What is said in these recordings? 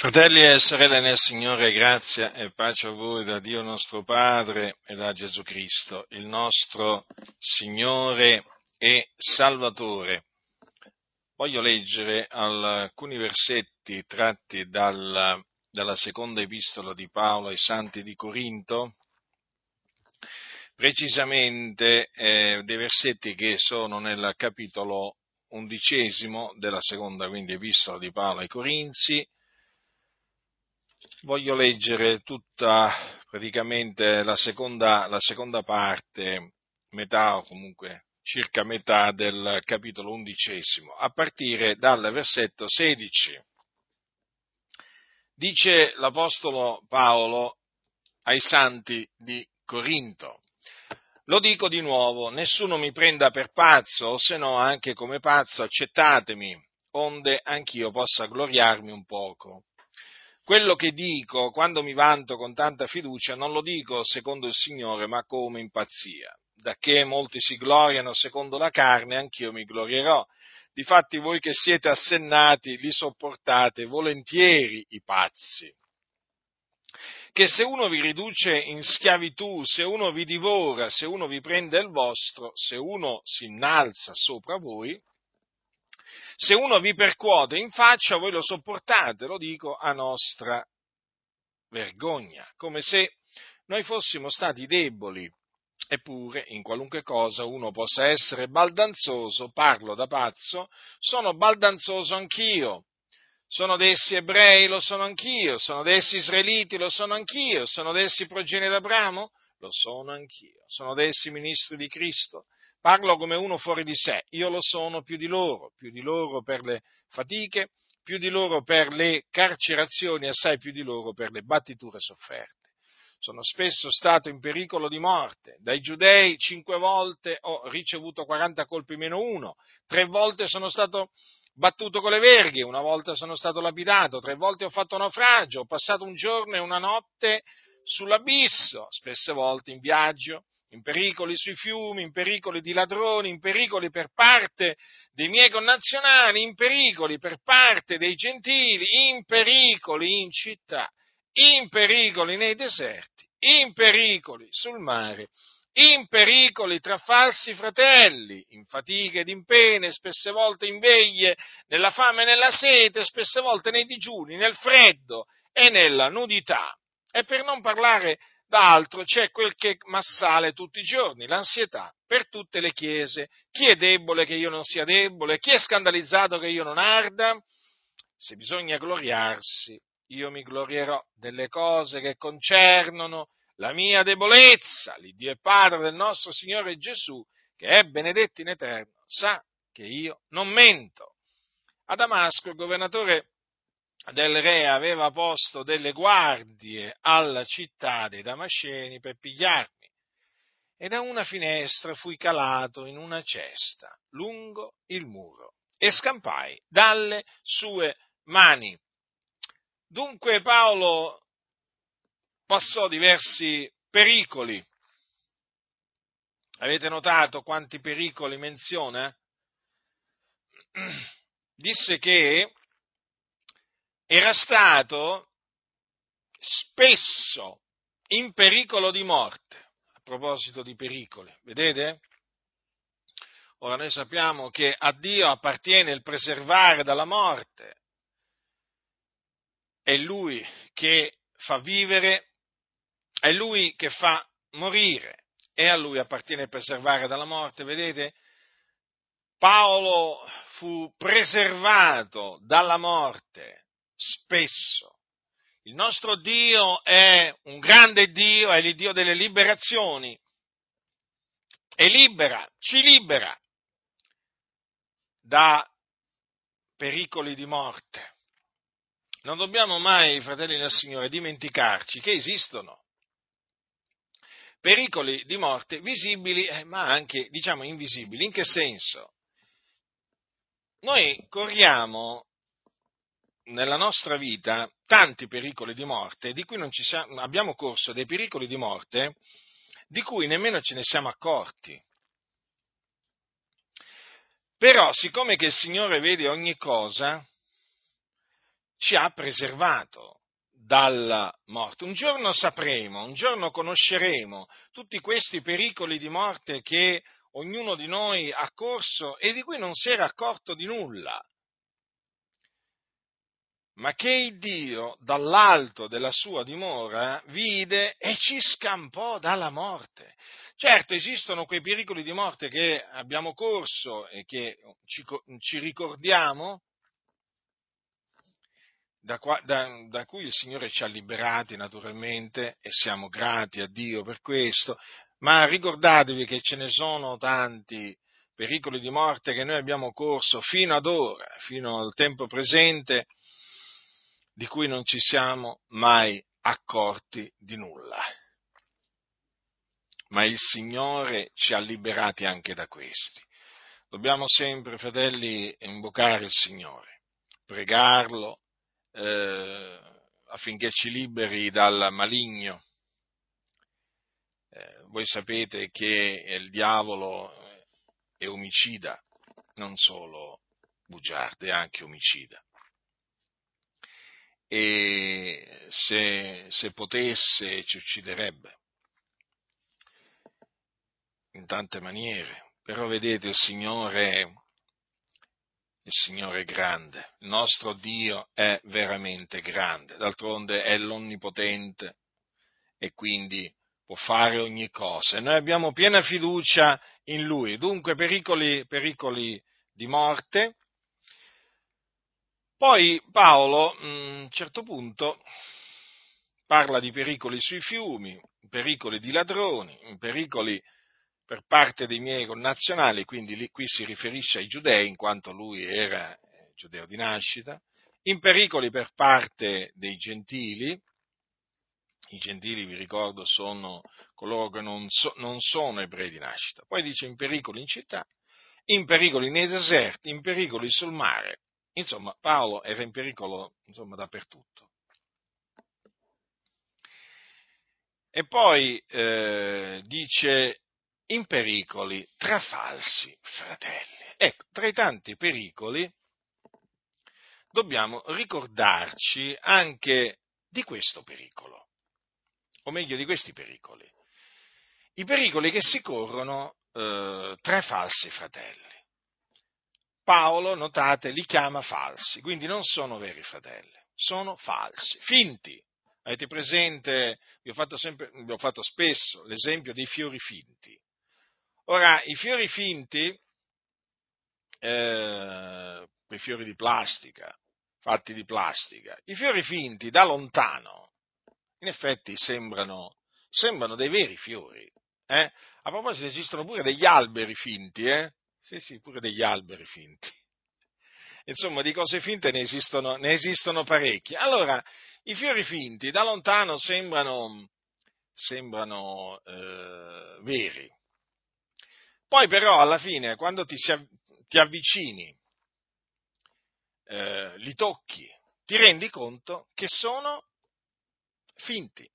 Fratelli e sorelle nel Signore, grazia e pace a voi da Dio nostro Padre e da Gesù Cristo, il nostro Signore e Salvatore. Voglio leggere alcuni versetti tratti dalla, dalla seconda epistola di Paolo ai Santi di Corinto, precisamente eh, dei versetti che sono nel capitolo undicesimo della seconda quindi epistola di Paolo ai Corinzi, voglio leggere tutta praticamente la seconda, la seconda parte, metà o comunque circa metà del capitolo undicesimo, a partire dal versetto 16. Dice l'Apostolo Paolo ai santi di Corinto. Lo dico di nuovo, nessuno mi prenda per pazzo, se no anche come pazzo accettatemi, onde anch'io possa gloriarmi un poco quello che dico quando mi vanto con tanta fiducia non lo dico secondo il Signore, ma come in pazzia. Da che molti si gloriano secondo la carne, anch'io mi glorierò. Difatti voi che siete assennati li sopportate volentieri i pazzi. Che se uno vi riduce in schiavitù, se uno vi divora, se uno vi prende il vostro, se uno si innalza sopra voi, se uno vi percuote in faccia, voi lo sopportate, lo dico a nostra vergogna, come se noi fossimo stati deboli. Eppure, in qualunque cosa uno possa essere baldanzoso, parlo da pazzo, sono baldanzoso anch'io. Sono dessi ebrei, lo sono anch'io. Sono dessi israeliti, lo sono anch'io. Sono dessi progenie d'Abramo, lo sono anch'io. Sono dessi ministri di Cristo, Parlo come uno fuori di sé, io lo sono più di loro, più di loro per le fatiche, più di loro per le carcerazioni, assai più di loro per le battiture sofferte. Sono spesso stato in pericolo di morte. Dai giudei cinque volte ho ricevuto 40 colpi meno uno, tre volte sono stato battuto con le verghe, una volta sono stato lapidato, tre volte ho fatto naufragio, ho passato un giorno e una notte sull'abisso, spesse volte in viaggio in pericoli sui fiumi, in pericoli di ladroni, in pericoli per parte dei miei connazionali, in pericoli per parte dei gentili, in pericoli in città, in pericoli nei deserti, in pericoli sul mare, in pericoli tra falsi fratelli, in fatiche ed in pene, spesse volte in veglie, nella fame e nella sete, spesse volte nei digiuni, nel freddo e nella nudità. E per non parlare D'altro c'è quel che m'assale tutti i giorni, l'ansietà, per tutte le chiese. Chi è debole che io non sia debole? Chi è scandalizzato che io non arda? Se bisogna gloriarsi, io mi glorierò delle cose che concernono la mia debolezza. L'Iddio e Padre del nostro Signore Gesù, che è benedetto in eterno, sa che io non mento. A Damasco il governatore del re aveva posto delle guardie alla città dei Damasceni per pigliarmi e da una finestra fui calato in una cesta lungo il muro e scampai dalle sue mani. Dunque Paolo passò diversi pericoli. Avete notato quanti pericoli menziona? Disse che era stato spesso in pericolo di morte. A proposito di pericoli, vedete? Ora noi sappiamo che a Dio appartiene il preservare dalla morte. È Lui che fa vivere, è Lui che fa morire e a Lui appartiene il preservare dalla morte, vedete? Paolo fu preservato dalla morte spesso. Il nostro Dio è un grande Dio, è il Dio delle liberazioni. E libera, ci libera da pericoli di morte. Non dobbiamo mai, fratelli del Signore, dimenticarci che esistono pericoli di morte visibili, eh, ma anche, diciamo, invisibili. In che senso? Noi corriamo nella nostra vita tanti pericoli di morte, di cui non ci siamo, abbiamo corso dei pericoli di morte di cui nemmeno ce ne siamo accorti. Però, siccome che il Signore vede ogni cosa, ci ha preservato dalla morte. Un giorno sapremo, un giorno conosceremo tutti questi pericoli di morte che ognuno di noi ha corso e di cui non si era accorto di nulla ma che Dio dall'alto della sua dimora vide e ci scampò dalla morte. Certo, esistono quei pericoli di morte che abbiamo corso e che ci, ci ricordiamo, da, da, da, cui il Signore ci ha liberati naturalmente e siamo grati a Dio per questo, ma ricordatevi che ce ne sono tanti pericoli di morte che noi abbiamo corso fino ad ora, fino al tempo presente, di cui non ci siamo mai accorti di nulla. Ma il Signore ci ha liberati anche da questi. Dobbiamo sempre, fratelli, invocare il Signore, pregarlo eh, affinché ci liberi dal maligno. Eh, voi sapete che il diavolo è omicida, non solo bugiardo, è anche omicida e se, se potesse ci ucciderebbe in tante maniere. Però vedete il Signore, il Signore è grande, il nostro Dio è veramente grande, d'altronde è l'onnipotente e quindi può fare ogni cosa. E noi abbiamo piena fiducia in Lui. Dunque pericoli, pericoli di morte, poi Paolo mm, a un certo punto parla di pericoli sui fiumi, pericoli di ladroni, pericoli per parte dei miei connazionali, quindi lì, qui si riferisce ai giudei in quanto lui era giudeo di nascita, in pericoli per parte dei gentili, i gentili vi ricordo sono coloro che non, so, non sono ebrei di nascita, poi dice in pericoli in città, in pericoli nei deserti, in pericoli sul mare, Insomma, Paolo era in pericolo insomma, dappertutto. E poi eh, dice in pericoli tra falsi fratelli. Ecco, tra i tanti pericoli dobbiamo ricordarci anche di questo pericolo, o meglio di questi pericoli. I pericoli che si corrono eh, tra falsi fratelli. Paolo, notate, li chiama falsi, quindi non sono veri fratelli, sono falsi, finti. Avete presente, vi ho fatto, sempre, vi ho fatto spesso l'esempio dei fiori finti. Ora, i fiori finti, eh, quei fiori di plastica, fatti di plastica, i fiori finti da lontano, in effetti sembrano, sembrano dei veri fiori. Eh? A proposito esistono pure degli alberi finti, eh? Sì, sì, pure degli alberi finti. Insomma, di cose finte ne esistono, ne esistono parecchie. Allora, i fiori finti da lontano sembrano, sembrano eh, veri. Poi però alla fine, quando ti, ti avvicini, eh, li tocchi, ti rendi conto che sono finti.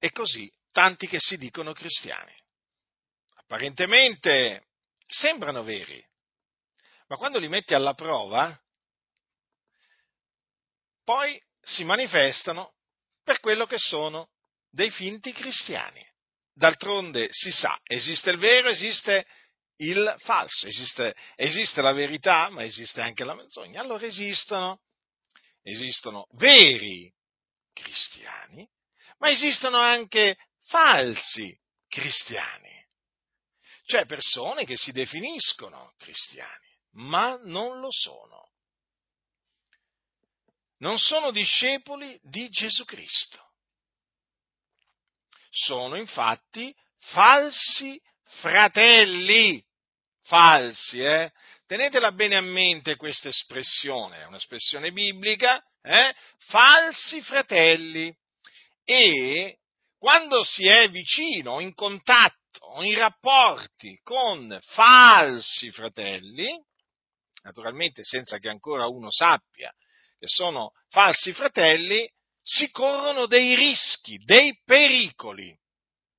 E così tanti che si dicono cristiani apparentemente sembrano veri, ma quando li metti alla prova, poi si manifestano per quello che sono dei finti cristiani. D'altronde si sa, esiste il vero, esiste il falso, esiste, esiste la verità, ma esiste anche la menzogna. Allora esistono, esistono veri cristiani, ma esistono anche falsi cristiani cioè persone che si definiscono cristiani, ma non lo sono. Non sono discepoli di Gesù Cristo. Sono infatti falsi fratelli. Falsi, eh? Tenetela bene a mente questa espressione, è un'espressione biblica, eh? Falsi fratelli. E quando si è vicino, in contatto, o in rapporti con falsi fratelli, naturalmente senza che ancora uno sappia che sono falsi fratelli, si corrono dei rischi, dei pericoli,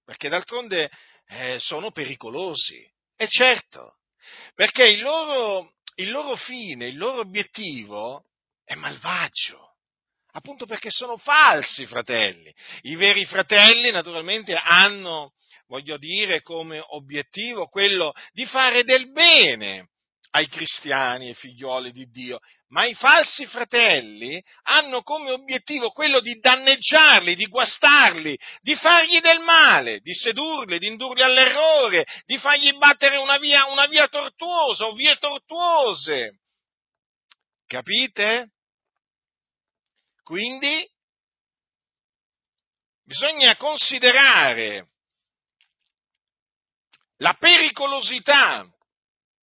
perché d'altronde eh, sono pericolosi. E certo, perché il loro il loro fine, il loro obiettivo è malvagio, appunto perché sono falsi fratelli. I veri fratelli naturalmente hanno, voglio dire, come obiettivo quello di fare del bene ai cristiani e figlioli di Dio, ma i falsi fratelli hanno come obiettivo quello di danneggiarli, di guastarli, di fargli del male, di sedurli, di indurli all'errore, di fargli battere una via, una via tortuosa o vie tortuose. Capite? Quindi bisogna considerare la pericolosità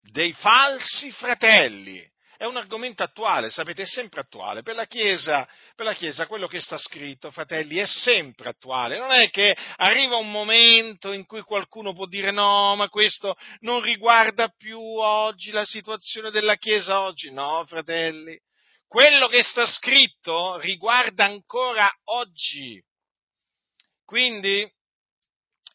dei falsi fratelli. È un argomento attuale, sapete, è sempre attuale. Per la, Chiesa, per la Chiesa quello che sta scritto, fratelli, è sempre attuale. Non è che arriva un momento in cui qualcuno può dire no, ma questo non riguarda più oggi la situazione della Chiesa oggi. No, fratelli, quello che sta scritto riguarda ancora oggi. Quindi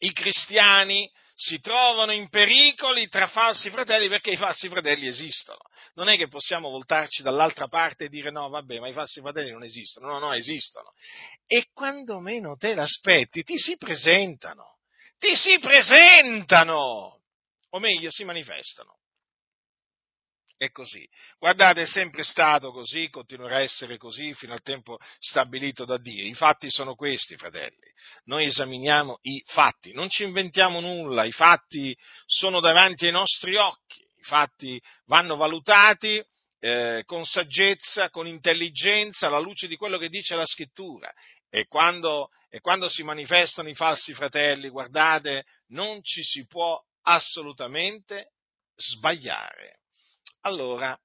i cristiani si trovano in pericoli tra falsi fratelli perché i falsi fratelli esistono. Non è che possiamo voltarci dall'altra parte e dire no, vabbè, ma i falsi fratelli non esistono. No, no, esistono. E quando meno te l'aspetti, ti si presentano. Ti si presentano! O meglio, si manifestano. È così. Guardate, è sempre stato così, continuerà a essere così fino al tempo stabilito da Dio. I fatti sono questi, fratelli. Noi esaminiamo i fatti, non ci inventiamo nulla, i fatti sono davanti ai nostri occhi, i fatti vanno valutati eh, con saggezza, con intelligenza, alla luce di quello che dice la scrittura. E quando, e quando si manifestano i falsi fratelli, guardate, non ci si può assolutamente sbagliare allora,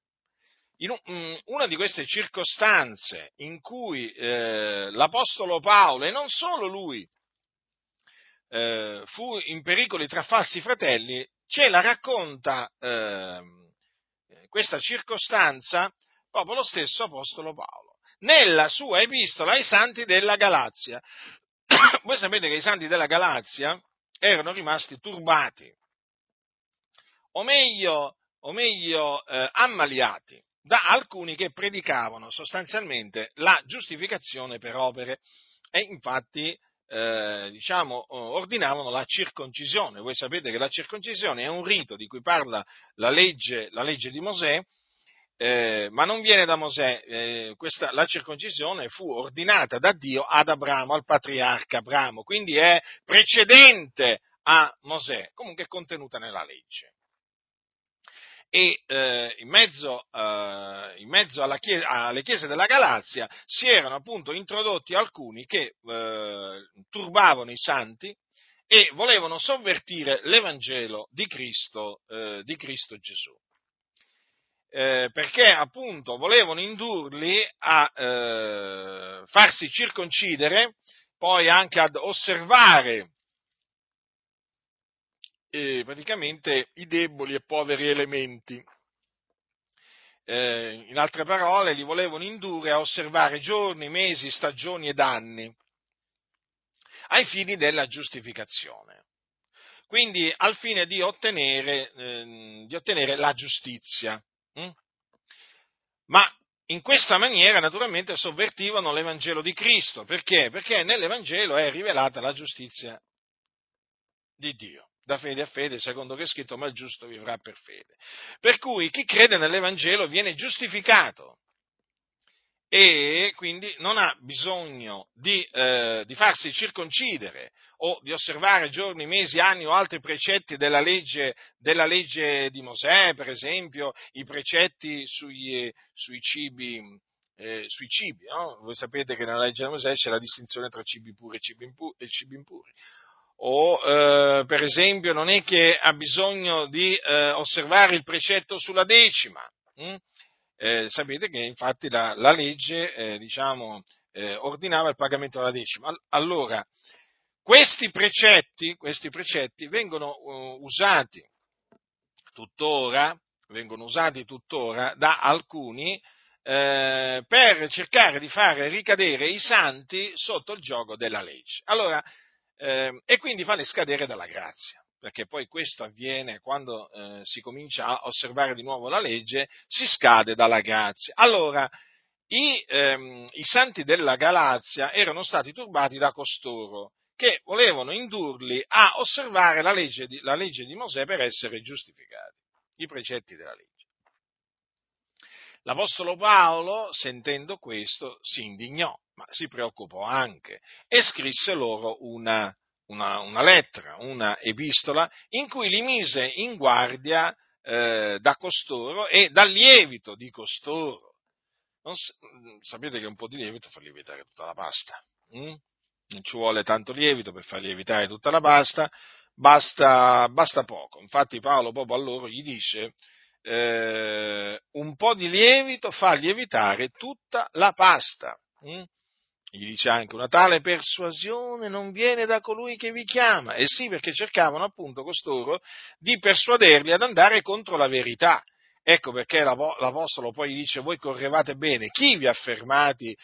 in mm, una di queste circostanze in cui eh, l'Apostolo Paolo, e non solo lui, eh, fu in pericoli tra falsi fratelli, ce la racconta eh, questa circostanza proprio lo stesso Apostolo Paolo, nella sua epistola ai santi della Galazia. Voi sapete che i santi della Galazia erano rimasti turbati, o meglio, o meglio eh, ammaliati da alcuni che predicavano sostanzialmente la giustificazione per opere e infatti eh, diciamo, ordinavano la circoncisione. Voi sapete che la circoncisione è un rito di cui parla la legge, la legge di Mosè, eh, ma non viene da Mosè. Eh, questa, la circoncisione fu ordinata da Dio ad Abramo, al patriarca Abramo, quindi è precedente a Mosè, comunque è contenuta nella legge e eh, in, mezzo, eh, in, mezzo, chiesa, alle chiese della Galazia si erano appunto introdotti alcuni che eh, turbavano i santi e volevano sovvertire l'Evangelo di Cristo, eh, di Cristo Gesù. Eh, perché appunto volevano indurli a eh, farsi circoncidere, poi anche ad osservare eh, praticamente i deboli e poveri elementi. Eh, in altre parole, li volevano indurre a osservare giorni, mesi, stagioni ed anni ai fini della giustificazione. Quindi al fine di ottenere, eh, di ottenere la giustizia. Hm? Ma in questa maniera naturalmente sovvertivano l'Evangelo di Cristo. Perché? Perché nell'Evangelo è rivelata la giustizia di Dio da fede a fede, secondo che è scritto, ma il giusto vivrà per fede. Per cui chi crede nell'Evangelo viene giustificato e quindi non ha bisogno di, eh, di, farsi circoncidere o di osservare giorni, mesi, anni o altri precetti della legge, della legge di Mosè, per esempio i precetti sui, sui cibi, eh, sui cibi no? voi sapete che nella legge di Mosè c'è la distinzione tra cibi puri e cibi, impuri, e cibi impuri o eh, per esempio non è che ha bisogno di eh, osservare il precetto sulla decima. Hm? Eh, sapete che infatti la, la legge eh, diciamo, eh, ordinava il pagamento della decima. Allora, questi precetti, questi precetti vengono uh, usati tuttora, vengono usati tuttora da alcuni per cercare di fare ricadere i santi sotto il gioco della legge. Allora, eh, e quindi farli scadere dalla grazia. perché poi questo avviene quando eh, si comincia a osservare di nuovo la legge, si scade dalla grazia. Allora, i, ehm, i santi della Galazia erano stati turbati da costoro che volevano indurli a osservare la legge, di, la legge di Mosè per essere giustificati, i precetti della legge. L'Apostolo Paolo, sentendo questo, si indignò, ma si preoccupò anche e scrisse loro una, una, una lettera, una epistola, in cui li mise in guardia eh, da costoro e dal lievito di costoro. Non, sapete che un po' di lievito fa lievitare tutta la pasta. Hm? Non ci vuole tanto lievito per far lievitare tutta la pasta, basta, basta poco. Infatti Paolo proprio a loro gli dice eh, un po' di lievito fa lievitare tutta la pasta. Hm? Gli dice anche una tale persuasione non viene da colui che vi chiama. E sì, perché cercavano appunto costoro di persuaderli ad andare contro la verità. Ecco perché l'Apostolo poi dice voi correvate bene. Chi vi ha fermati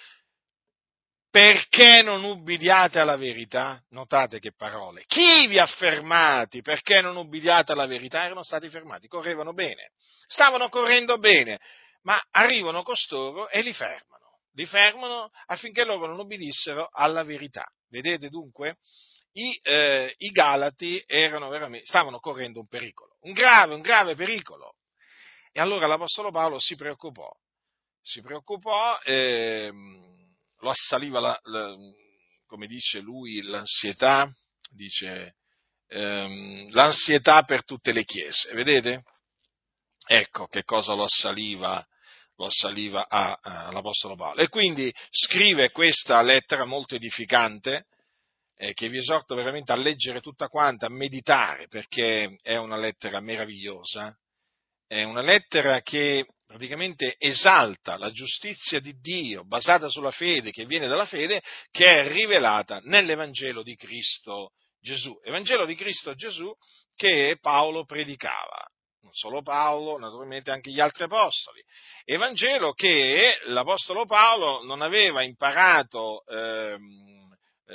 perché non ubbidiate alla verità? Notate che parole. Chi vi ha fermati perché non ubbidiate alla verità? Erano stati fermati, correvano bene, stavano correndo bene, ma arrivano costoro e li fermano, li fermano affinché loro non ubbidissero alla verità. Vedete dunque? I, eh, i Galati stavano correndo un pericolo, un grave, un grave pericolo. E allora l'Apostolo Paolo si preoccupò, si preoccupò. Eh, lo assaliva, la, la, come dice lui, l'ansietà, dice ehm, l'ansietà per tutte le chiese, vedete? Ecco che cosa lo assaliva, lo assaliva a, a, all'Apostolo Paolo. E quindi scrive questa lettera molto edificante, eh, che vi esorto veramente a leggere tutta quanta, a meditare, perché è una lettera meravigliosa, è una lettera che praticamente esalta la giustizia di Dio basata sulla fede, che viene dalla fede, che è rivelata nell'Evangelo di Cristo Gesù. Evangelo di Cristo Gesù che Paolo predicava. Non solo Paolo, naturalmente anche gli altri apostoli. Evangelo che l'apostolo Paolo non aveva imparato ehm, eh,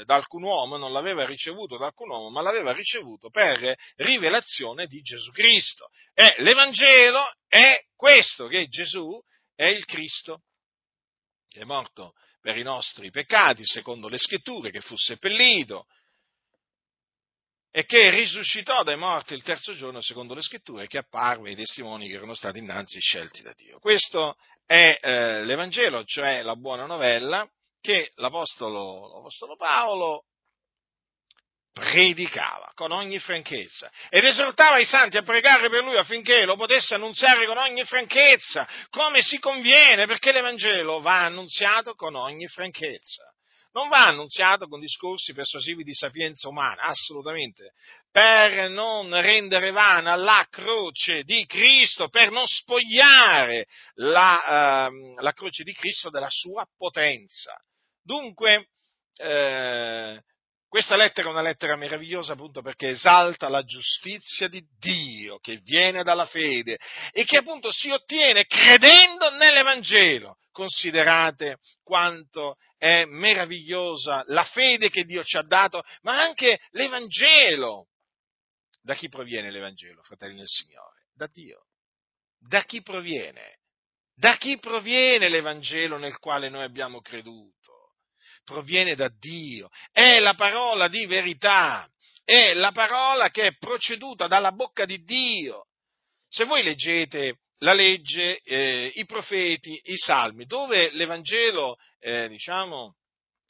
da alcun uomo, non l'aveva ricevuto da alcun uomo, ma l'aveva ricevuto per rivelazione di Gesù Cristo. E l'Evangelo è questo, che Gesù è il Cristo, che è morto per i nostri peccati, secondo le scritture, che fu seppellito e che risuscitò dai morti il terzo giorno, secondo le scritture, che apparve ai testimoni che erano stati innanzi scelti da Dio. Questo è eh, l'Evangelo, cioè la buona novella, che l'Apostolo, l'Apostolo Paolo predicava con ogni franchezza ed esortava i santi a pregare per lui affinché lo potesse annunziare con ogni franchezza, come si conviene, perché l'Evangelo va annunziato con ogni franchezza. Non va annunziato con discorsi persuasivi di sapienza umana, assolutamente, per non rendere vana la croce di Cristo, per non spogliare la, uh, la croce di Cristo della sua potenza. Dunque, eh, questa lettera è una lettera meravigliosa appunto perché esalta la giustizia di Dio che viene dalla fede e che appunto si ottiene credendo nell'Evangelo. Considerate quanto è meravigliosa la fede che Dio ci ha dato, ma anche l'Evangelo. Da chi proviene l'Evangelo, fratelli del Signore? Da Dio. Da chi proviene? Da chi proviene l'Evangelo nel quale noi abbiamo creduto? Proviene da Dio, è la parola di verità, è la parola che è proceduta dalla bocca di Dio. Se voi leggete la legge, eh, i profeti, i salmi, dove l'Evangelo, eh, diciamo,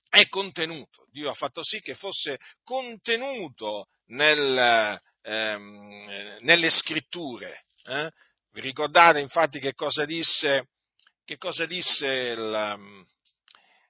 è contenuto, Dio ha fatto sì che fosse contenuto nel, ehm, nelle scritture. Eh? Vi ricordate infatti che cosa disse, che cosa disse il,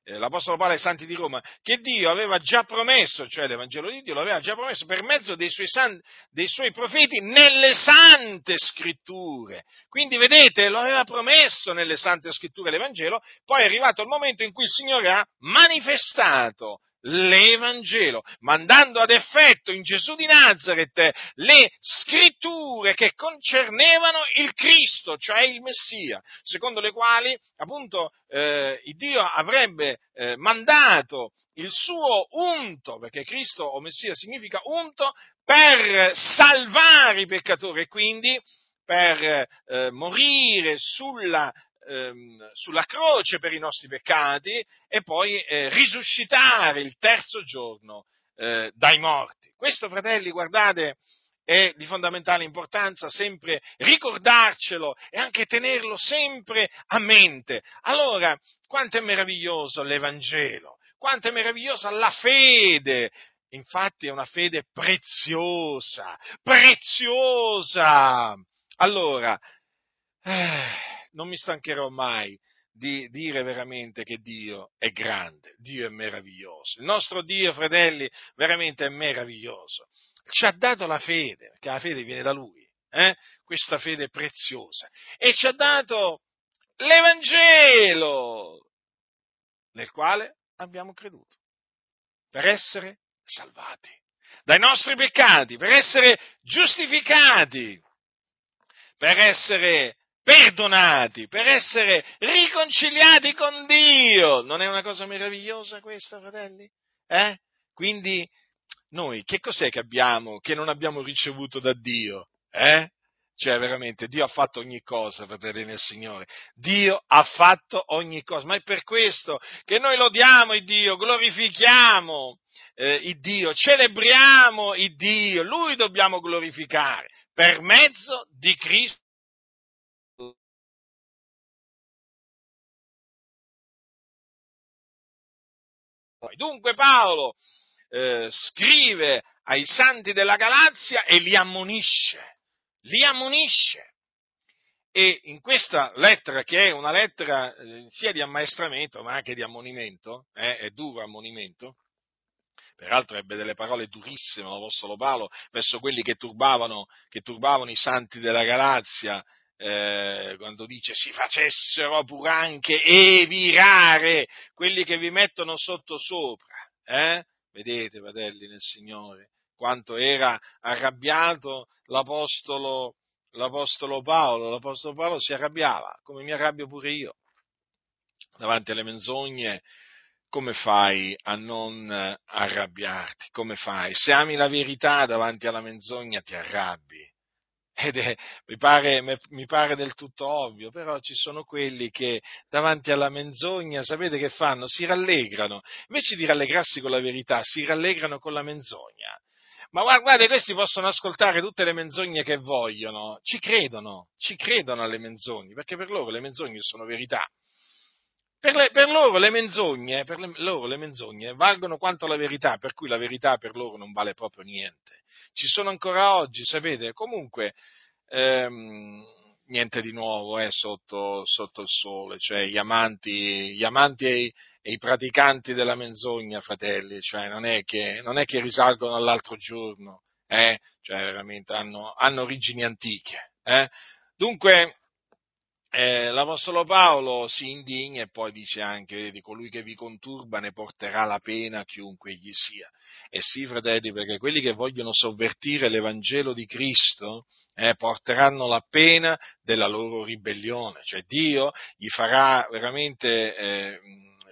eh, l'Apostolo Paolo ai Santi di Roma, che Dio aveva già promesso, cioè l'Evangelo di Dio lo aveva già promesso per mezzo dei suoi, san, dei suoi profeti nelle sante scritture. Quindi vedete, lo aveva promesso nelle sante scritture l'Evangelo, poi è arrivato il momento in cui il Signore ha manifestato l'Evangelo, mandando ad effetto in Gesù di Nazareth le scritture che concernevano il Cristo, cioè il Messia, secondo le quali appunto eh, Dio avrebbe eh, mandato il suo unto, perché Cristo o Messia significa unto, per salvare i peccatori e quindi per eh, morire sulla, ehm, sulla, croce per i nostri peccati e poi eh, risuscitare il terzo giorno eh, dai morti. Questo, fratelli, guardate, è di fondamentale importanza sempre ricordarcelo e anche tenerlo sempre a mente. Allora, quanto è meraviglioso l'Evangelo, quanto è meravigliosa la fede. Infatti è una fede preziosa, preziosa. Allora, eh, non mi stancherò mai di dire veramente che Dio è grande, Dio è meraviglioso. Il nostro Dio, fratelli, veramente è meraviglioso. Ci ha dato la fede, perché la fede viene da Lui, eh? questa fede preziosa. E ci ha dato l'Evangelo, nel quale abbiamo creduto, per essere salvati dai nostri peccati, per essere giustificati, per essere perdonati, per essere riconciliati con Dio. Non è una cosa meravigliosa questa, fratelli? Eh? Quindi noi che cos'è che abbiamo che non abbiamo ricevuto da Dio? Eh? Cioè, veramente, Dio ha fatto ogni cosa, fratelli nel Signore. Dio ha fatto ogni cosa, ma è per questo che noi lodiamo il Dio, glorifichiamo eh, il Dio, celebriamo il Dio, Lui dobbiamo glorificare per mezzo di Cristo Dunque Paolo eh, scrive ai santi della Galazia e li ammonisce, li ammonisce. E in questa lettera, che è una lettera eh, sia di ammaestramento ma anche di ammonimento, eh, è duro ammonimento, peraltro ebbe delle parole durissime l'Apostolo Paolo verso quelli che turbavano, che turbavano i santi della Galazia, eh, quando dice si facessero pur anche evirare quelli che vi mettono sotto sopra. Eh? Vedete, fratelli nel Signore, quanto era arrabbiato l'Apostolo, l'Apostolo Paolo. L'Apostolo Paolo si arrabbiava, come mi arrabbio pure io, davanti alle menzogne. Come fai a non arrabbiarti? Come fai? Se ami la verità davanti alla menzogna ti arrabbi ed è, mi, pare, mi, pare, del tutto ovvio, però ci sono quelli che davanti alla menzogna, sapete che fanno? Si rallegrano, invece di rallegrarsi con la verità, si rallegrano con la menzogna. Ma guardate, questi possono ascoltare tutte le menzogne che vogliono, ci credono, ci credono alle menzogne, perché per loro le menzogne sono verità. Per, le, per, loro, le menzogne, per le, loro le menzogne valgono quanto la verità, per cui la verità per loro non vale proprio niente. Ci sono ancora oggi, sapete, comunque ehm, niente di nuovo eh, sotto, sotto, il sole, cioè gli amanti, gli amanti e, i, e, i, praticanti della menzogna, fratelli, cioè non è che, non è che risalgono all'altro giorno, eh, cioè veramente hanno, hanno origini antiche. Eh. Dunque, eh, l'Apostolo Paolo si indigna e poi dice anche, vedi, colui che vi conturba ne porterà la pena chiunque gli sia. E sì, fratelli, perché quelli che vogliono sovvertire l'Evangelo di Cristo eh, porteranno la pena della loro ribellione, cioè Dio gli farà veramente eh,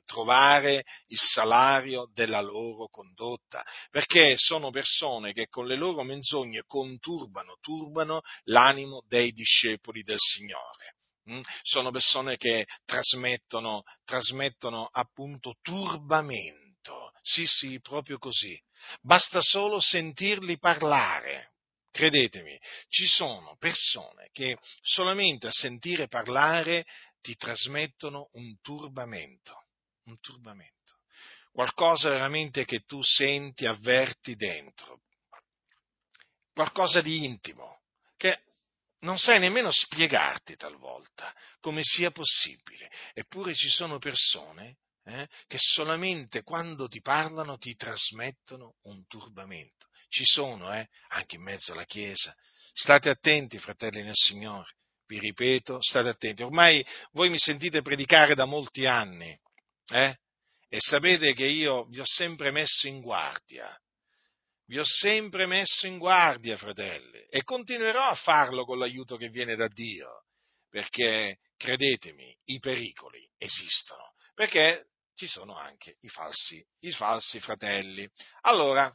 trovare il salario della loro condotta, perché sono persone che con le loro menzogne conturbano, turbano l'animo dei discepoli del Signore. Mm? sono persone che trasmettono, trasmettono appunto turbamento. Sì, sì, proprio così. Basta solo sentirli parlare. Credetemi, ci sono persone che solamente a sentire parlare ti trasmettono un turbamento, un turbamento. Qualcosa veramente che tu senti, avverti dentro. Qualcosa di intimo, che non sai nemmeno spiegarti talvolta come sia possibile. Eppure ci sono persone eh, che solamente quando ti parlano ti trasmettono un turbamento. Ci sono, eh, anche in mezzo alla Chiesa. State attenti, fratelli nel Signore. Vi ripeto, state attenti. Ormai voi mi sentite predicare da molti anni, eh? E sapete che io vi ho sempre messo in guardia vi ho sempre messo in guardia, fratelli, e continuerò a farlo con l'aiuto che viene da Dio, perché, credetemi, i pericoli esistono, perché ci sono anche i falsi, i falsi fratelli. Allora,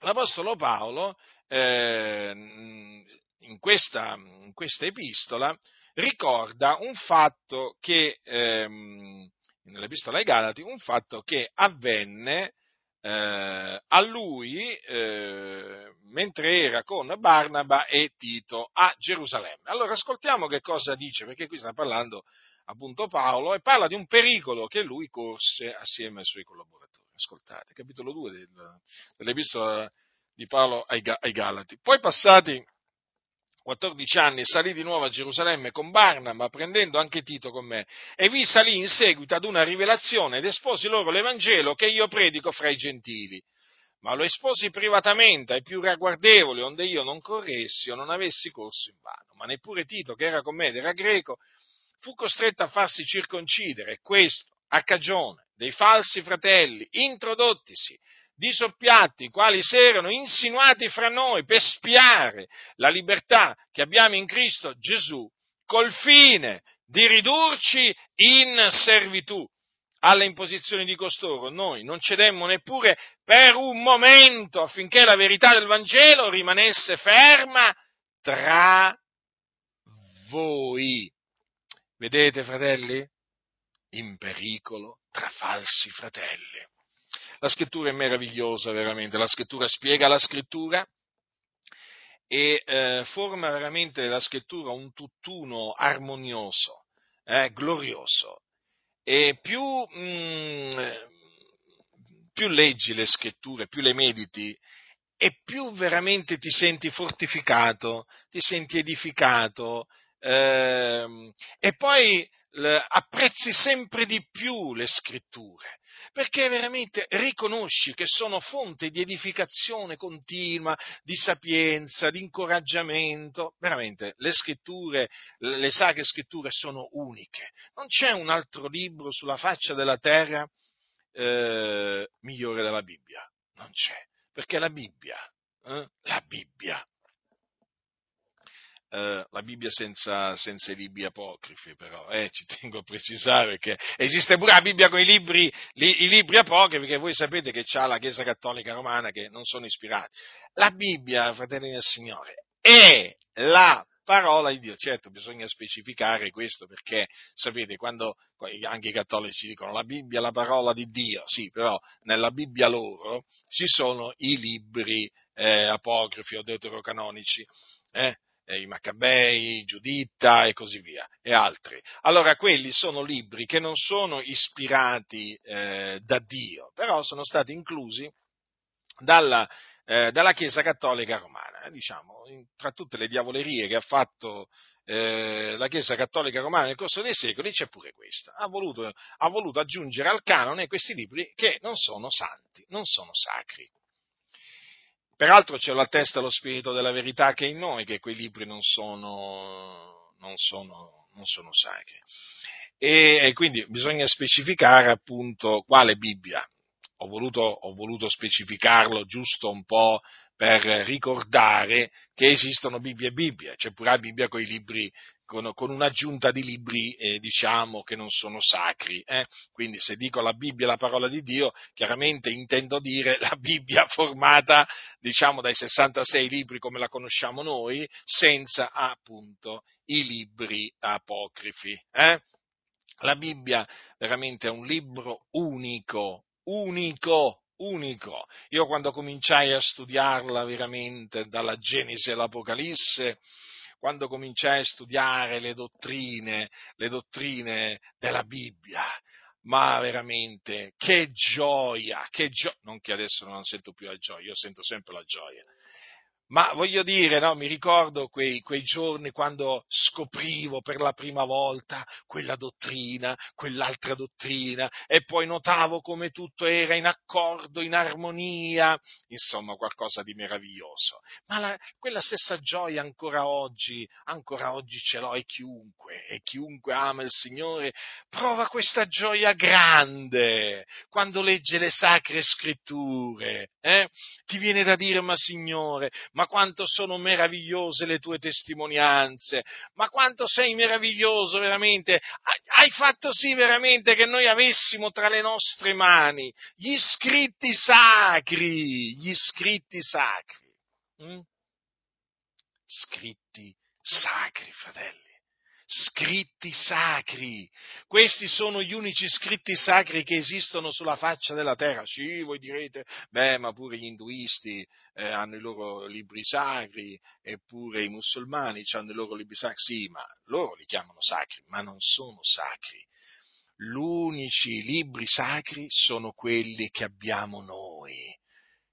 l'Apostolo Paolo eh, in, questa, in, questa, epistola ricorda un fatto che, ehm, nell'epistola ai Galati, un fatto che avvenne eh, a lui eh, mentre era con Barnaba e Tito a Gerusalemme. Allora ascoltiamo che cosa dice, perché qui sta parlando appunto Paolo e parla di un pericolo che lui corse assieme ai suoi collaboratori. Ascoltate, capitolo 2 del, dell'epistola di Paolo ai, ai Galati. Poi passati 14 anni salì di nuovo a Gerusalemme con Barnaba, prendendo anche Tito con me, e vi salì in seguito ad una rivelazione ed esposi loro l'Evangelo che io predico fra i gentili. Ma lo esposi privatamente ai più ragguardevoli, onde io non corressi o non avessi corso in vano. Ma neppure Tito, che era con me ed era greco, fu costretto a farsi circoncidere, questo a cagione dei falsi fratelli introdottisi di soppiatti, quali si erano insinuati fra noi per spiare la libertà che abbiamo in Cristo Gesù, col fine di ridurci in servitù alle imposizioni di costoro. Noi non cedemmo neppure per un momento affinché la verità del Vangelo rimanesse ferma tra voi. Vedete, fratelli? In pericolo tra falsi fratelli. La scrittura è meravigliosa veramente, la scrittura spiega la scrittura e eh, forma veramente la scrittura un tutt'uno armonioso, eh, glorioso. E più, mh, mm, più leggi le scritture, più le mediti, e più veramente ti senti fortificato, ti senti edificato, ehm, e poi apprezzi sempre di più le scritture, perché veramente riconosci che sono fonte di edificazione continua, di sapienza, di incoraggiamento. Veramente le scritture, le sacre scritture sono uniche. Non c'è un altro libro sulla faccia della terra eh, migliore della Bibbia. Non c'è, perché la Bibbia, eh, la Bibbia eh, la Bibbia senza, senza, i libri apocrifi, però, eh, ci tengo a precisare che esiste pure la Bibbia con i libri, li, i libri apocrifi, che voi sapete che c'ha la Chiesa Cattolica Romana, che non sono ispirati. La Bibbia, fratelli del Signore, è la parola di Dio. Certo, bisogna specificare questo perché, sapete, quando anche i cattolici dicono la Bibbia è la parola di Dio, sì, però nella Bibbia loro ci sono i libri eh, apocrifi o deuterocanonici. Eh? I Maccabei, Giuditta e così via, e altri. Allora quelli sono libri che non sono ispirati eh, da Dio, però sono stati inclusi dalla, eh, dalla Chiesa Cattolica Romana, eh, diciamo, in, tra tutte le diavolerie che ha fatto eh, la Chiesa Cattolica Romana nel corso dei secoli c'è pure questa. Ha voluto, ha voluto aggiungere al canone questi libri che non sono santi, non sono sacri. Peraltro ce lo attesta lo Spirito della verità che è in noi, che quei libri non sono, non sono, non sono sacri. E, e, quindi bisogna specificare appunto quale Bibbia. Ho voluto, ho voluto specificarlo giusto un po' per ricordare che esistono Bibbie e Bibbie, c'è pure la Bibbia con i libri con, con un'aggiunta di libri, eh, diciamo, che non sono sacri. Eh? Quindi se dico la Bibbia è la parola di Dio, chiaramente intendo dire la Bibbia formata, diciamo, dai 66 libri come la conosciamo noi, senza appunto i libri apocrifi. Eh? La Bibbia veramente è un libro unico, unico, unico. Io quando cominciai a studiarla veramente dalla Genesi all'Apocalisse, quando cominciai a studiare le dottrine, le dottrine della Bibbia, ma veramente che gioia, che gioia, non che adesso non sento più la gioia, io sento sempre la gioia, ma voglio dire, no, mi ricordo quei, quei, giorni quando scoprivo per la prima volta quella dottrina, quell'altra dottrina, e poi notavo come tutto era in accordo, in armonia, insomma qualcosa di meraviglioso. Ma la, quella stessa gioia ancora oggi, ancora oggi ce l'ho e chiunque, e chiunque ama il Signore prova questa gioia grande quando legge le sacre scritture. Eh? Ti viene da dire, ma Signore, ma quanto sono meravigliose le tue testimonianze, ma quanto sei meraviglioso veramente, hai fatto sì veramente che noi avessimo tra le nostre mani gli scritti sacri, gli scritti sacri. Mm? Scritti sacri, fratelli scritti sacri. Questi sono gli unici scritti sacri che esistono sulla faccia della terra. Sì, voi direte, beh, ma pure gli induisti eh, hanno i loro libri sacri, eppure i musulmani hanno i loro libri sacri. Sì, ma loro li chiamano sacri, ma non sono sacri. Gli unici libri sacri sono quelli che abbiamo noi.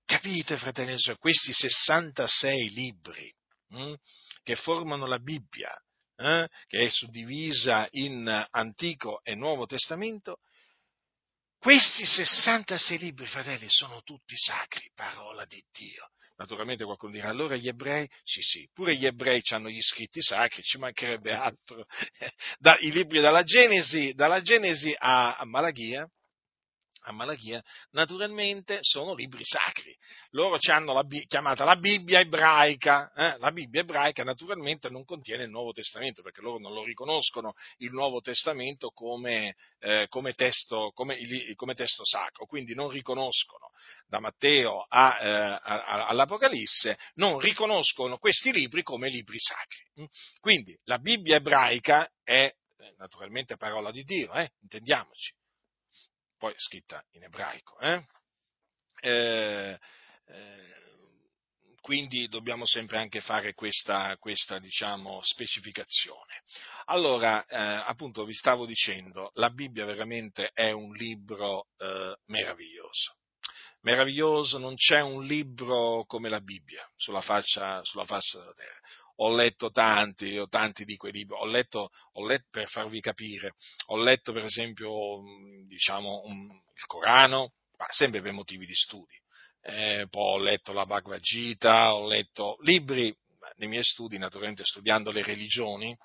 Capite, fratelli e sorelle? Questi 66 libri hm, che formano la Bibbia eh, che è suddivisa in Antico e Nuovo Testamento, questi 66 libri, fratelli, sono tutti sacri, parola di Dio. Naturalmente qualcuno dirà, allora gli ebrei? Sì, sì, pure gli ebrei hanno gli scritti sacri, ci mancherebbe altro. Da, I libri dalla Genesi, dalla Genesi a, a Malachia, a Malachia, naturalmente sono libri sacri. Loro ci hanno la, chiamata la Bibbia ebraica. Eh? La Bibbia ebraica naturalmente non contiene il Nuovo Testamento, perché loro non lo riconoscono il Nuovo Testamento come, eh, come, testo, come, come testo, sacro, quindi non riconoscono da Matteo a, eh, a, all'Apocalisse, non riconoscono questi libri come libri sacri. Quindi la Bibbia ebraica è eh, naturalmente parola di Dio, eh? intendiamoci poi scritta in ebraico. Eh? Eh, eh, quindi dobbiamo sempre anche fare questa, questa diciamo, specificazione. Allora, eh, appunto, vi stavo dicendo, la Bibbia veramente è un libro eh, meraviglioso. Meraviglioso, non c'è un libro come la Bibbia sulla faccia, sulla faccia della terra ho letto tanti, ho tanti di quei libri, ho letto, ho letto, per farvi capire, ho letto per esempio, diciamo, un, il Corano, ma sempre per motivi di studi, eh, poi ho letto la Bhagavad Gita, ho letto libri nei miei studi, naturalmente studiando le religioni,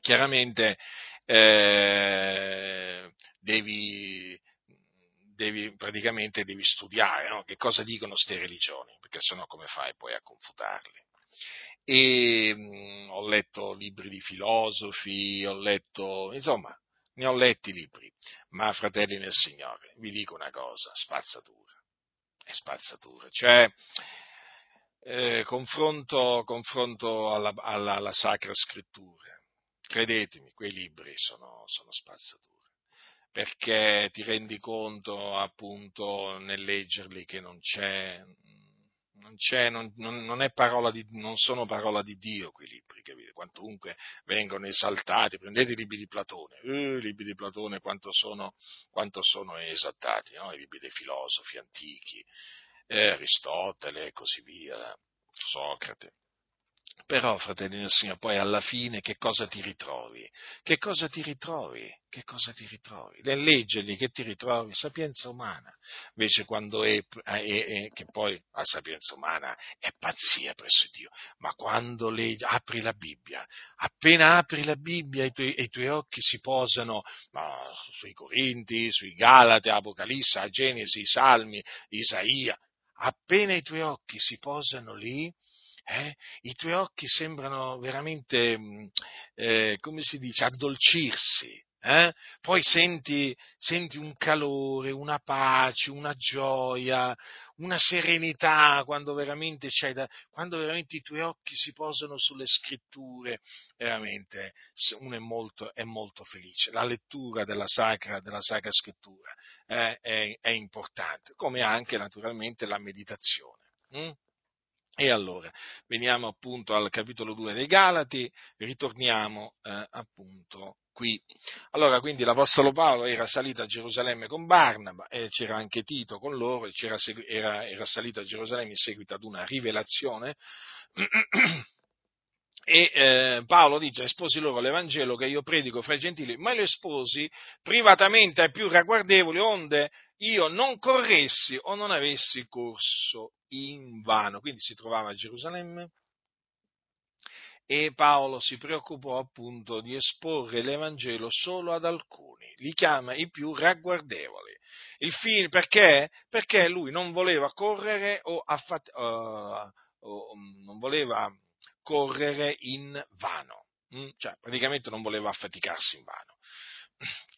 chiaramente eh, devi, devi, praticamente devi studiare no? che cosa dicono queste religioni, perché sennò come fai poi a confutarli? E mh, mm, ho letto libri di filosofi, ho letto, insomma, ne ho letti libri, ma fratelli nel Signore, vi dico una cosa, spazzatura, è spazzatura, cioè eh, confronto, confronto alla, alla, alla, Sacra Scrittura, credetemi, quei libri sono, sono spazzature, perché ti rendi conto appunto nel leggerli che non c'è non, non, non, di, non, sono parola di Dio quei libri, capite? Quantunque vengono esaltati, prendete i libri di Platone, eh, i libri di Platone quanto sono, quanto sono esaltati, no? i libri dei filosofi antichi, eh, Aristotele e così via, Socrate. Però, fratelli del Signore, poi alla fine che cosa ti ritrovi? Che cosa ti ritrovi? Che cosa ti ritrovi? Nel leggerli che ti ritrovi? Sapienza umana. Invece quando è, è, è che poi la sapienza umana è pazzia presso Dio, ma quando le, apri la Bibbia, appena apri la Bibbia i tuoi, i tuoi occhi si posano no, sui Corinti, sui Galati, Apocalisse, Genesi, Salmi, Isaia, appena i tuoi occhi si posano lì, eh? i tuoi occhi sembrano veramente, mm, eh, come si dice, addolcirsi. Eh? Poi senti, senti, un calore, una pace, una gioia, una serenità quando veramente, da, quando veramente i tuoi occhi si posano sulle scritture, veramente uno è molto, è molto felice. La lettura della Sacra, della sacra Scrittura eh, è, è, importante, come anche naturalmente la meditazione. Hm? E allora, veniamo appunto al capitolo 2 dei Galati, ritorniamo eh, appunto qui. Allora, quindi l'Apostolo Paolo era salito a Gerusalemme con Barnaba e c'era anche Tito con loro, era, era salito a Gerusalemme in seguito ad una rivelazione. E eh, Paolo dice, esposi loro l'Evangelo che io predico fra i gentili, ma lo esposi privatamente ai più ragguardevoli, onde io non corressi o non avessi corso in vano. Quindi si trovava a Gerusalemme e Paolo si preoccupò appunto di esporre l'Evangelo solo ad alcuni, li chiama i più ragguardevoli. Il fine, perché? Perché lui non voleva correre o, affat- uh, o non voleva correre in vano. mm? cioè praticamente non voleva affaticarsi in vano.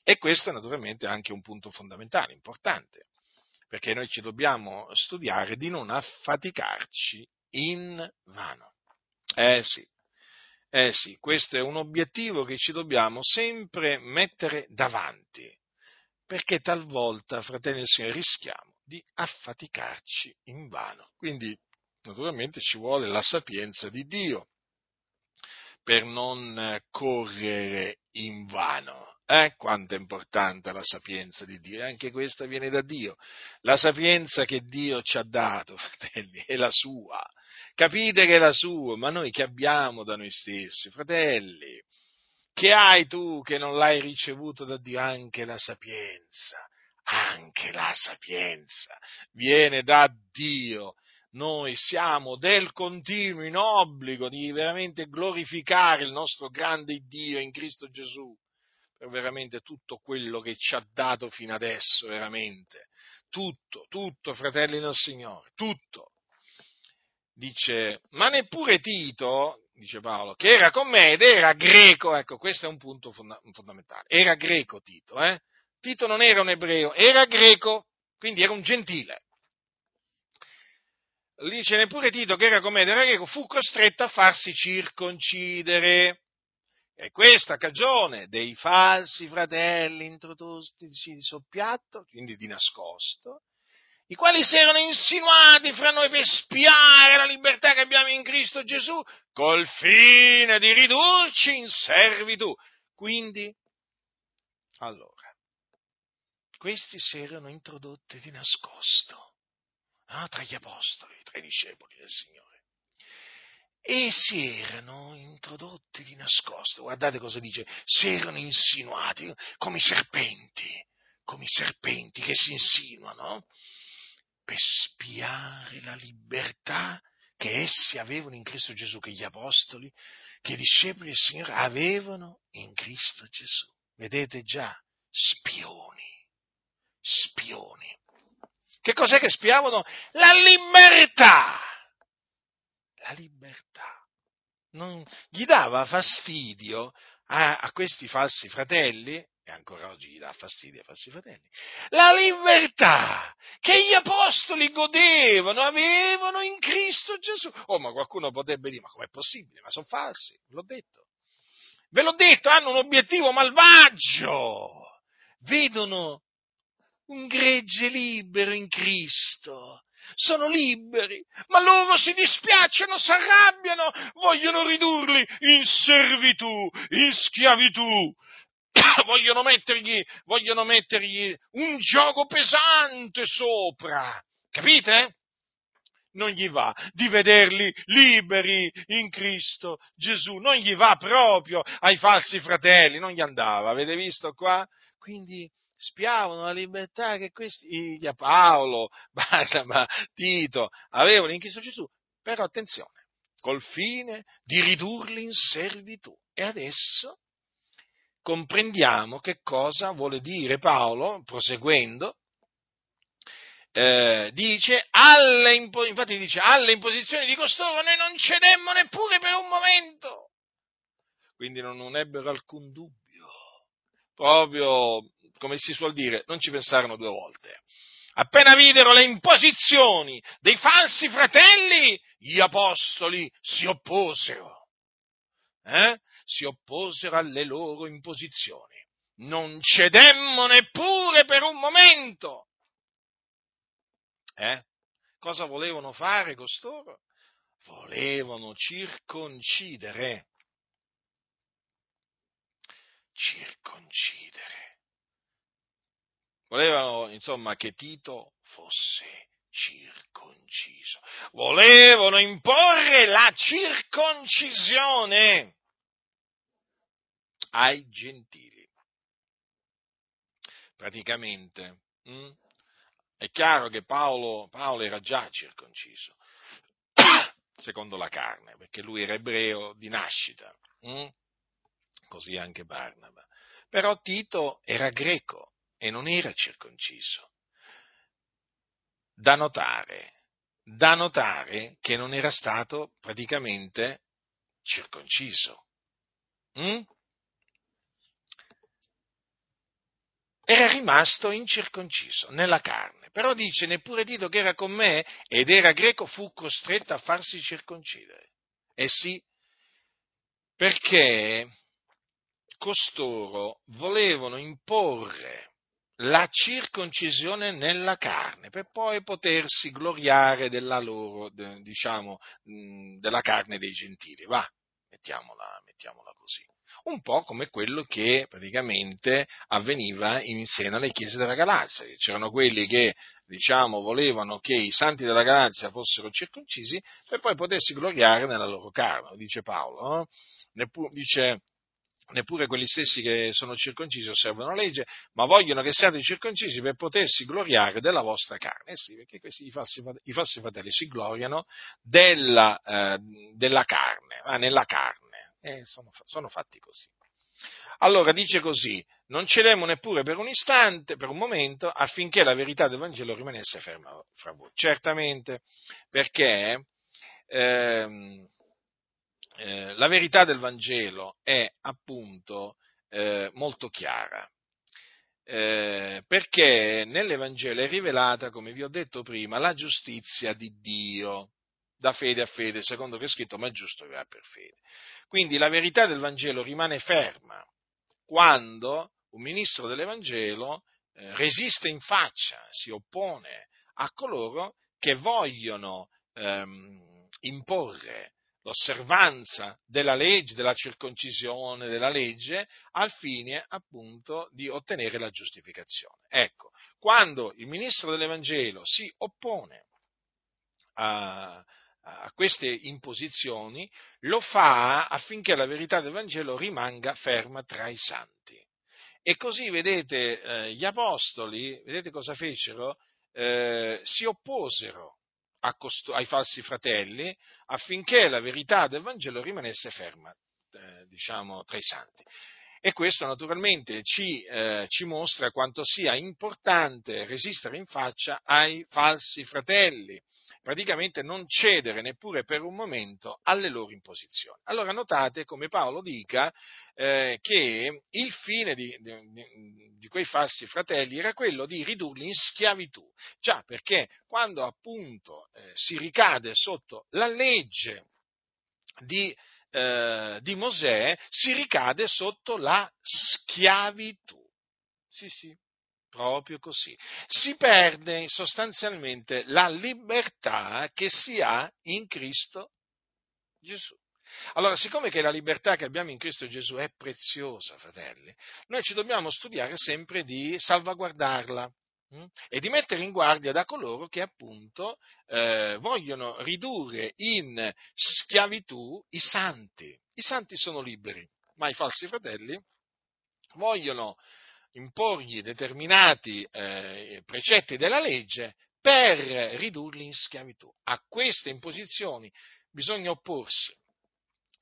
E questo è naturalmente anche un punto fondamentale, importante, perché noi ci dobbiamo studiare di non affaticarci in vano. Eh sì, eh sì, questo è un obiettivo che ci dobbiamo sempre mettere davanti, perché talvolta, fratelli del Signore, rischiamo di affaticarci in vano. Quindi, naturalmente, ci vuole la sapienza di Dio per non correre in vano. Eh? Quanto è importante la sapienza di Dio, anche questa viene da Dio. La sapienza che Dio ci ha dato, fratelli, è la sua. Capite che è la sua, ma noi che abbiamo da noi stessi, fratelli? Che hai tu che non l'hai ricevuto da Dio? Anche la sapienza, anche la sapienza viene da Dio. Noi siamo del continuo in obbligo di veramente glorificare il nostro grande Dio in Cristo Gesù per veramente tutto quello che ci ha dato fino adesso, veramente. Tutto, tutto, fratelli del Signore, tutto. Dice, ma neppure Tito, dice Paolo, che era con me ed era greco, ecco, questo è un punto fondamentale, era greco Tito, eh? Tito non era un ebreo, era greco, quindi era un gentile. Dice neppure Tito che era con me ed era greco, fu costretto a farsi circoncidere è questa cagione dei falsi fratelli introdotti di soppiatto, quindi di nascosto, i quali si erano insinuati fra noi per spiare la libertà che abbiamo in Cristo Gesù, col fine di ridurci in servitù. Quindi, allora, questi si erano introdotti di nascosto ah, tra gli apostoli, tra i discepoli del Signore e si erano introdotti di nascosto. Guardate cosa dice, si erano insinuati come i serpenti, come i serpenti che si insinuano per spiare la libertà che essi avevano in Cristo Gesù, che gli apostoli, che i discepoli del Signore avevano in Cristo Gesù. Vedete già, spioni, spioni. Che cos'è che spiavano? La libertà la libertà. Non, gli dava fastidio a, a questi falsi fratelli, e ancora oggi gli dà fastidio ai falsi fratelli, la libertà che gli apostoli godevano, avevano in Cristo Gesù. Oh, ma qualcuno potrebbe dire, ma com'è possibile? Ma sono falsi, ve l'ho detto. Ve l'ho detto, hanno un obiettivo malvagio. Vedono un gregge libero in Cristo sono liberi, ma loro si dispiacciono, si arrabbiano, vogliono ridurli in servitù, in schiavitù, vogliono mettergli, vogliono mettergli un gioco pesante sopra, capite? Non gli va di vederli liberi in Cristo Gesù, non gli va proprio ai falsi fratelli, non gli andava, avete visto qua? Quindi spiavano la libertà che questi, Paolo, Barnaba, Tito, avevano in Cristo Gesù, però attenzione, col fine di ridurli in servitù. E adesso comprendiamo che cosa vuole dire Paolo, proseguendo, eh, dice, alle infatti dice, alle imposizioni di costoro noi non cedemmo neppure per un momento. Quindi non, non ebbero alcun dubbio. Proprio come si suol dire, non ci pensarono due volte. Appena videro le imposizioni dei falsi fratelli, gli apostoli si opposero. Eh? Si opposero alle loro imposizioni. Non cedemmo neppure per un momento. Eh? Cosa volevano fare costoro? Volevano circoncidere. Circoncidere Volevano, insomma, che Tito fosse circonciso. Volevano imporre la circoncisione ai gentili. Praticamente, mh? Hm? è chiaro che Paolo, Paolo era già circonciso, secondo la carne, perché lui era ebreo di nascita, mh? Hm? così anche Barnaba. Però Tito era greco e non era circonciso. Da notare, da notare che non era stato praticamente circonciso. hm? era rimasto incirconciso nella carne. Però dice, neppure Tito che era con me ed era greco fu costretto a farsi circoncidere. Eh sì, perché costoro volevano imporre la circoncisione nella carne per poi potersi gloriare della loro, diciamo, della carne dei gentili. Va, mettiamola, mettiamola così un po' come quello che praticamente avveniva in seno alle chiese della Galazia. C'erano quelli che, diciamo, volevano che i santi della Galazia fossero circoncisi per poi potersi gloriare nella loro carne, dice Paolo. No? Neppure, dice, neppure quelli stessi che sono circoncisi osservano la legge, ma vogliono che siate circoncisi per potersi gloriare della vostra carne. Eh sì, perché questi i falsi, i falsi fratelli si gloriano della, eh, della carne, eh, nella carne eh, sono, sono fatti così. Allora dice così, non cedemmo neppure per un istante, per un momento, affinché la verità del Vangelo rimanesse ferma fra voi. Certamente, perché ehm, eh, la verità del Vangelo è appunto eh, molto chiara. Eh, perché nell'Evangelo è rivelata, come vi ho detto prima, la giustizia di Dio, da fede a fede, secondo che è scritto, ma è giusto che va per fede. Quindi la verità del Vangelo rimane ferma quando un ministro dell'Evangelo eh, resiste in faccia, si oppone a coloro che vogliono ehm, imporre l'osservanza della legge, della circoncisione della legge, al fine appunto di ottenere la giustificazione. Ecco, quando il ministro dell'Evangelo si oppone a, a queste imposizioni, lo fa affinché la verità del Vangelo rimanga ferma tra i santi. E così, vedete, eh, gli apostoli, vedete cosa fecero? Eh, si opposero costo- ai falsi fratelli affinché la verità del Vangelo rimanesse ferma, eh, diciamo, tra i santi. E questo naturalmente ci, eh, ci, mostra quanto sia importante resistere in faccia ai falsi fratelli, praticamente non cedere neppure per un momento alle loro imposizioni. Allora notate come Paolo dica eh, che il fine di, di, di, quei falsi fratelli era quello di ridurli in schiavitù, già perché quando appunto eh, si ricade sotto la legge di, eh, di Mosè, si ricade sotto la schiavitù. Sì, sì, Proprio così. Si perde sostanzialmente la libertà che si ha in Cristo Gesù. Allora, siccome che la libertà che abbiamo in Cristo Gesù è preziosa, fratelli, noi ci dobbiamo studiare sempre di salvaguardarla hm? e di mettere in guardia da coloro che appunto eh, vogliono ridurre in schiavitù i santi. I santi sono liberi, ma i falsi fratelli vogliono imporgli determinati eh, precetti della legge per ridurli in schiavitù. A queste imposizioni bisogna opporsi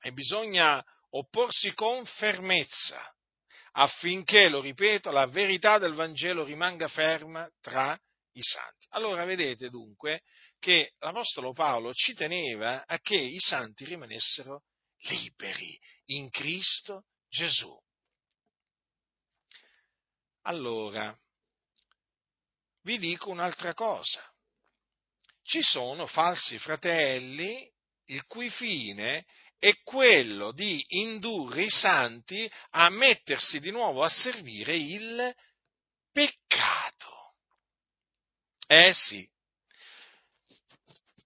e bisogna opporsi con fermezza affinché, lo ripeto, la verità del Vangelo rimanga ferma tra i santi. Allora vedete dunque che l'Apostolo Paolo ci teneva a che i santi rimanessero liberi in Cristo Gesù. Allora, vi dico un'altra cosa. Ci sono falsi fratelli il cui fine è quello di indurre i santi a mettersi di nuovo a servire il peccato. Eh sì,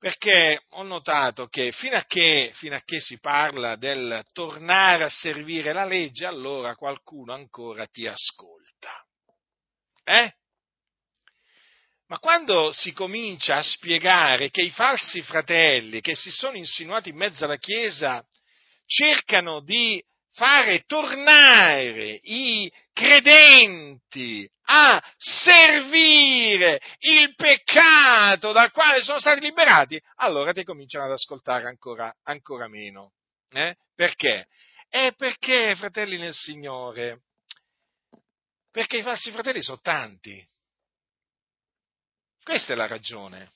perché ho notato che fino a che, fino a che, si parla del tornare a servire la legge, allora qualcuno ancora ti ascolta. Eh? Ma quando si comincia a spiegare che i falsi fratelli che si sono insinuati in mezzo alla Chiesa cercano di fare tornare i credenti a servire il peccato dal quale sono stati liberati, allora ti cominciano ad ascoltare ancora, ancora meno. Eh? Perché? È perché, fratelli nel Signore, perché i falsi fratelli sono tanti. Questa è la ragione.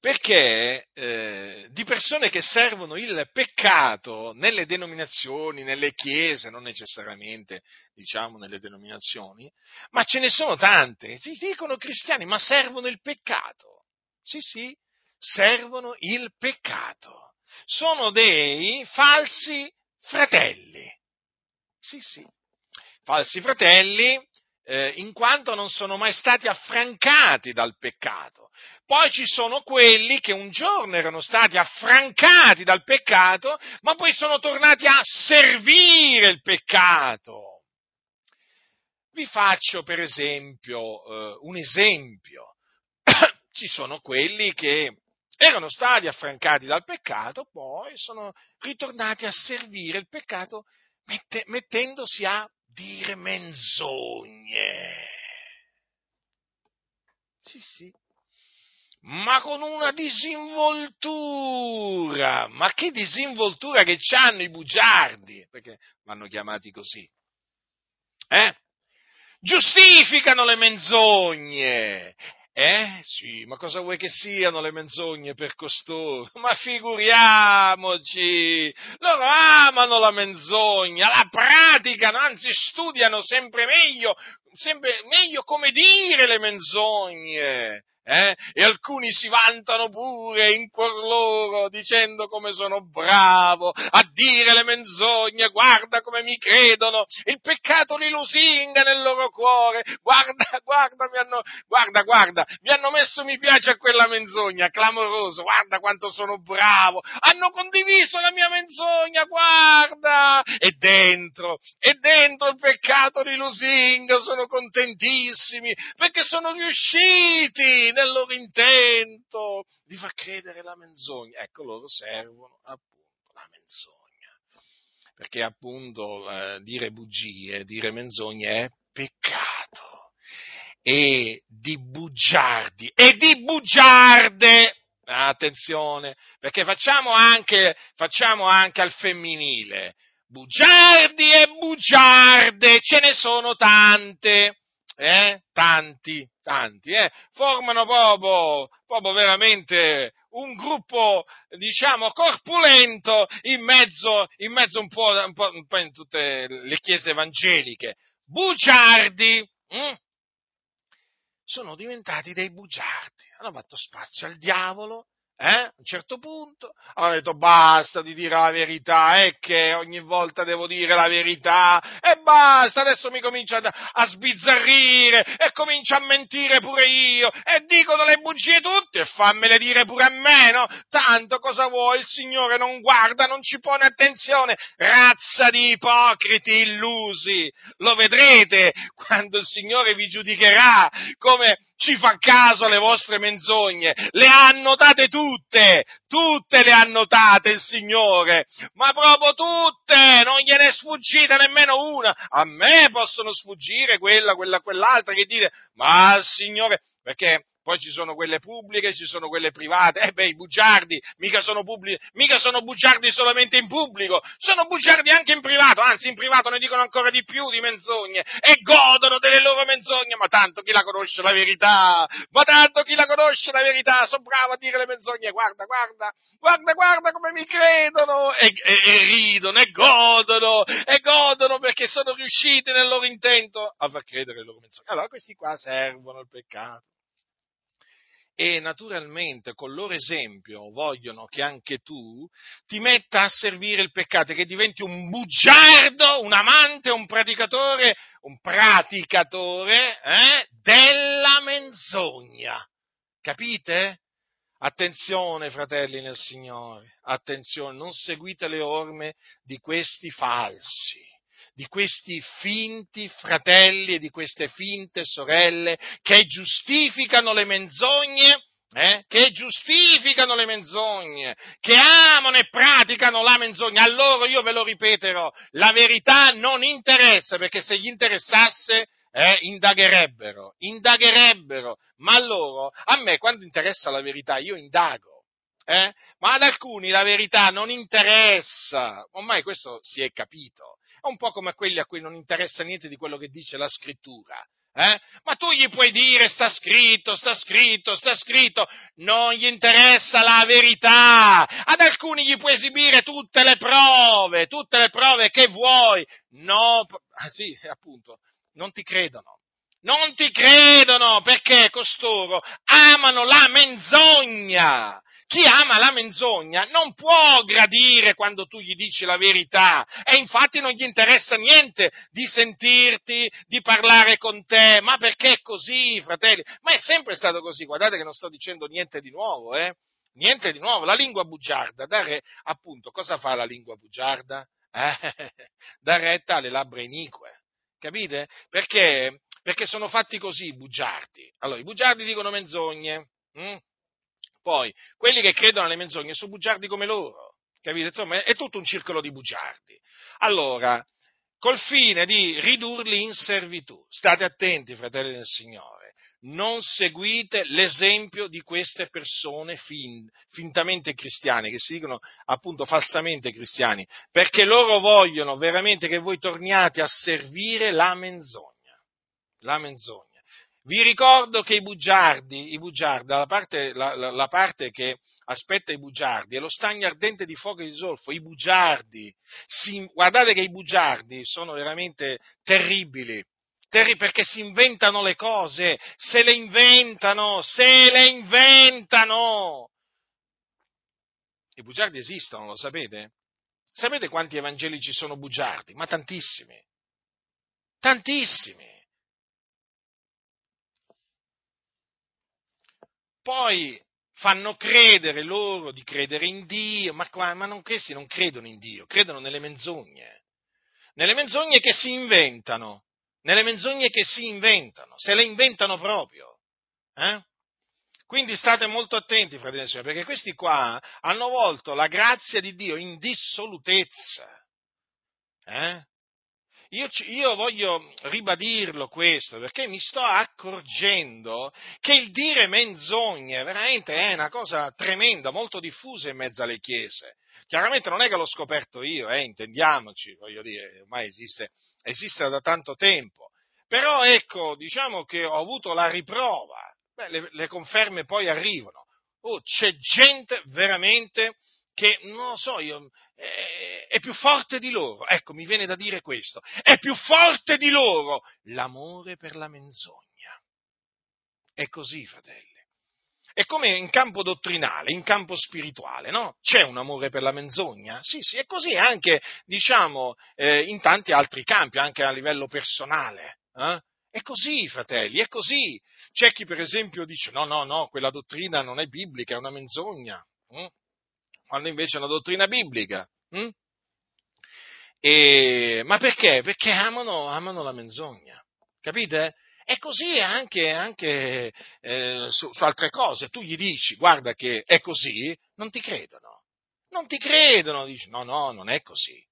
perché eh, di persone che servono il peccato nelle denominazioni, nelle chiese, non necessariamente diciamo nelle denominazioni, ma ce ne sono tante, si dicono cristiani, ma servono il peccato. Sì, sì, servono il peccato. Sono dei falsi fratelli. Sì, sì, falsi fratelli eh, in quanto non sono mai stati affrancati dal peccato. Poi ci sono quelli che un giorno erano stati affrancati dal peccato, ma poi sono tornati a servire il peccato. Vi faccio per esempio eh, un esempio. ci sono quelli che erano stati affrancati dal peccato, poi sono ritornati a servire il peccato mette, mettendosi a dire menzogne. Sì, sì. Ma con una disinvoltura. Ma che disinvoltura che hanno i bugiardi? Perché vanno chiamati così. Eh? Giustificano le menzogne eh? Sì, ma cosa vuoi che siano le menzogne per costoro? Ma figuriamoci! Loro amano la menzogna, la praticano, anzi studiano sempre meglio, sempre meglio come dire le menzogne eh? e alcuni si vantano pure in cuor loro dicendo come sono bravo a dire le menzogne, guarda come mi credono, il peccato li lusinga nel loro cuore, guarda, guarda, mi hanno, guarda, guarda, mi hanno messo mi piace a quella menzogna, clamoroso, guarda quanto sono bravo, hanno condiviso la mia menzogna, guarda, e dentro, e dentro il peccato li lusinga, sono contentissimi, perché sono riusciti nel loro intento di far credere la menzogna. Ecco, loro servono appunto la menzogna. Perché appunto eh, dire bugie, dire menzogne è peccato. E di bugiardi e di bugiarde attenzione, perché facciamo anche, facciamo anche al femminile. Bugiardi e bugiarde, ce ne sono tante eh? tanti, tanti, eh? formano proprio, proprio veramente un gruppo, diciamo, corpulento in mezzo, in mezzo un, po', un, po', un po' in tutte le chiese evangeliche. Bugiardi, hm? sono diventati dei bugiardi, hanno fatto spazio al diavolo, eh? a un certo punto hanno detto basta di dire la verità, è che ogni volta devo dire la verità e basta, adesso mi comincia a, a sbizzarrire e comincio a mentire pure io e dicono le bugie tutte e fammele dire pure a me, no? Tanto cosa vuoi, il Signore non guarda, non ci pone attenzione, razza di ipocriti illusi, lo vedrete quando il Signore vi giudicherà come ci fa caso alle vostre menzogne, le ha annotate tutte, tutte le ha annotate il Signore, ma proprio tutte, non gliene è sfuggita nemmeno una, a me possono sfuggire quella, quella, quell'altra che dite, ma Signore, perché poi ci sono quelle pubbliche, ci sono quelle private, eh beh, i bugiardi mica sono, pubblici, mica sono bugiardi solamente in pubblico, sono bugiardi anche in privato, anzi in privato ne dicono ancora di più di menzogne e godono delle loro menzogne, ma tanto chi la conosce la verità, ma tanto chi la conosce la verità, sono bravo a dire le menzogne, guarda, guarda, guarda, guarda come mi credono. E, e, e ridono e godono e godono perché sono riusciti nel loro intento a far credere le loro menzogne. Allora questi qua servono il peccato e naturalmente con loro esempio vogliono che anche tu ti metta a servire il peccato, che diventi un bugiardo, un amante, un praticatore, un praticatore eh, della menzogna. Capite? Attenzione, fratelli nel Signore, attenzione, non seguite le orme di questi falsi di questi finti fratelli e di queste finte sorelle che giustificano le menzogne, eh, che giustificano le menzogne, che amano e praticano la menzogna. A loro io ve lo ripeterò, la verità non interessa, perché se gli interessasse eh, indagherebbero, indagherebbero, ma a loro, a me quando interessa la verità io indago. Eh? Ma ad alcuni la verità non interessa, ormai questo si è capito, è un po' come quelli a cui non interessa niente di quello che dice la scrittura. Eh? Ma tu gli puoi dire sta scritto, sta scritto, sta scritto, non gli interessa la verità. Ad alcuni gli puoi esibire tutte le prove, tutte le prove che vuoi. No, ah, sì, appunto, non ti credono. Non ti credono perché costoro amano la menzogna. Chi ama la menzogna non può gradire quando tu gli dici la verità e infatti non gli interessa niente di sentirti, di parlare con te, ma perché è così, fratelli? Ma è sempre stato così, guardate che non sto dicendo niente di nuovo, eh? Niente di nuovo, la lingua bugiarda, dare, appunto, cosa fa la lingua bugiarda? Eh, dà retta alle labbra inique, capite? Perché? Perché sono fatti così i bugiardi. Allora, i bugiardi dicono menzogne, hm? Poi, quelli che credono alle menzogne sono bugiardi come loro, capite? Insomma, è tutto un circolo di bugiardi. Allora, col fine di ridurli in servitù, state attenti, fratelli del Signore, non seguite l'esempio di queste persone fin, fintamente cristiane, che si dicono appunto falsamente cristiani, perché loro vogliono veramente che voi torniate a servire la menzogna. La menzogna. Vi ricordo che i bugiardi, i bugiardi la, parte, la, la, parte, che aspetta i bugiardi è lo stagno ardente di fuoco e di zolfo. I bugiardi, si, guardate che i bugiardi sono veramente terribili, terri, perché si inventano le cose, se le inventano, se le inventano. I bugiardi esistono, lo sapete? Sapete quanti evangelici sono bugiardi? Ma tantissimi. Tantissimi. Poi fanno credere loro di credere in Dio, ma, ma non, questi non credono in Dio, credono nelle menzogne, nelle menzogne che si inventano, nelle menzogne che si inventano, se le inventano proprio. Eh? Quindi state molto attenti, fratelli e sorelle, perché questi qua hanno volto la grazia di Dio in dissolutezza. Eh? Io, io, voglio ribadirlo questo perché mi sto accorgendo che il dire menzogne veramente è una cosa tremenda, molto diffusa in mezzo alle chiese. Chiaramente non è che l'ho scoperto io, eh, intendiamoci, voglio dire, ormai esiste, esiste da tanto tempo. Però ecco, diciamo che ho avuto la riprova, Beh, le, le conferme poi arrivano. Oh, c'è gente veramente che, non lo so io, è, è, più forte di loro. Ecco, mi viene da dire questo. È più forte di loro l'amore per la menzogna. È così, fratelli. È come in campo dottrinale, in campo spirituale, no? C'è un amore per la menzogna? Sì, sì, è così anche, diciamo, eh, in tanti altri campi, anche a livello personale. Eh? È così, fratelli, è così. C'è chi, per esempio, dice: no, no, no, quella dottrina non è biblica, è una menzogna. Hm? Quando invece è una dottrina biblica. Hm? E, ma perché? Perché amano, amano, la menzogna, capite? E così anche, anche eh, su, su altre cose. Tu gli dici, guarda che è così, non ti credono. Non ti credono, dici, no, no, non è così.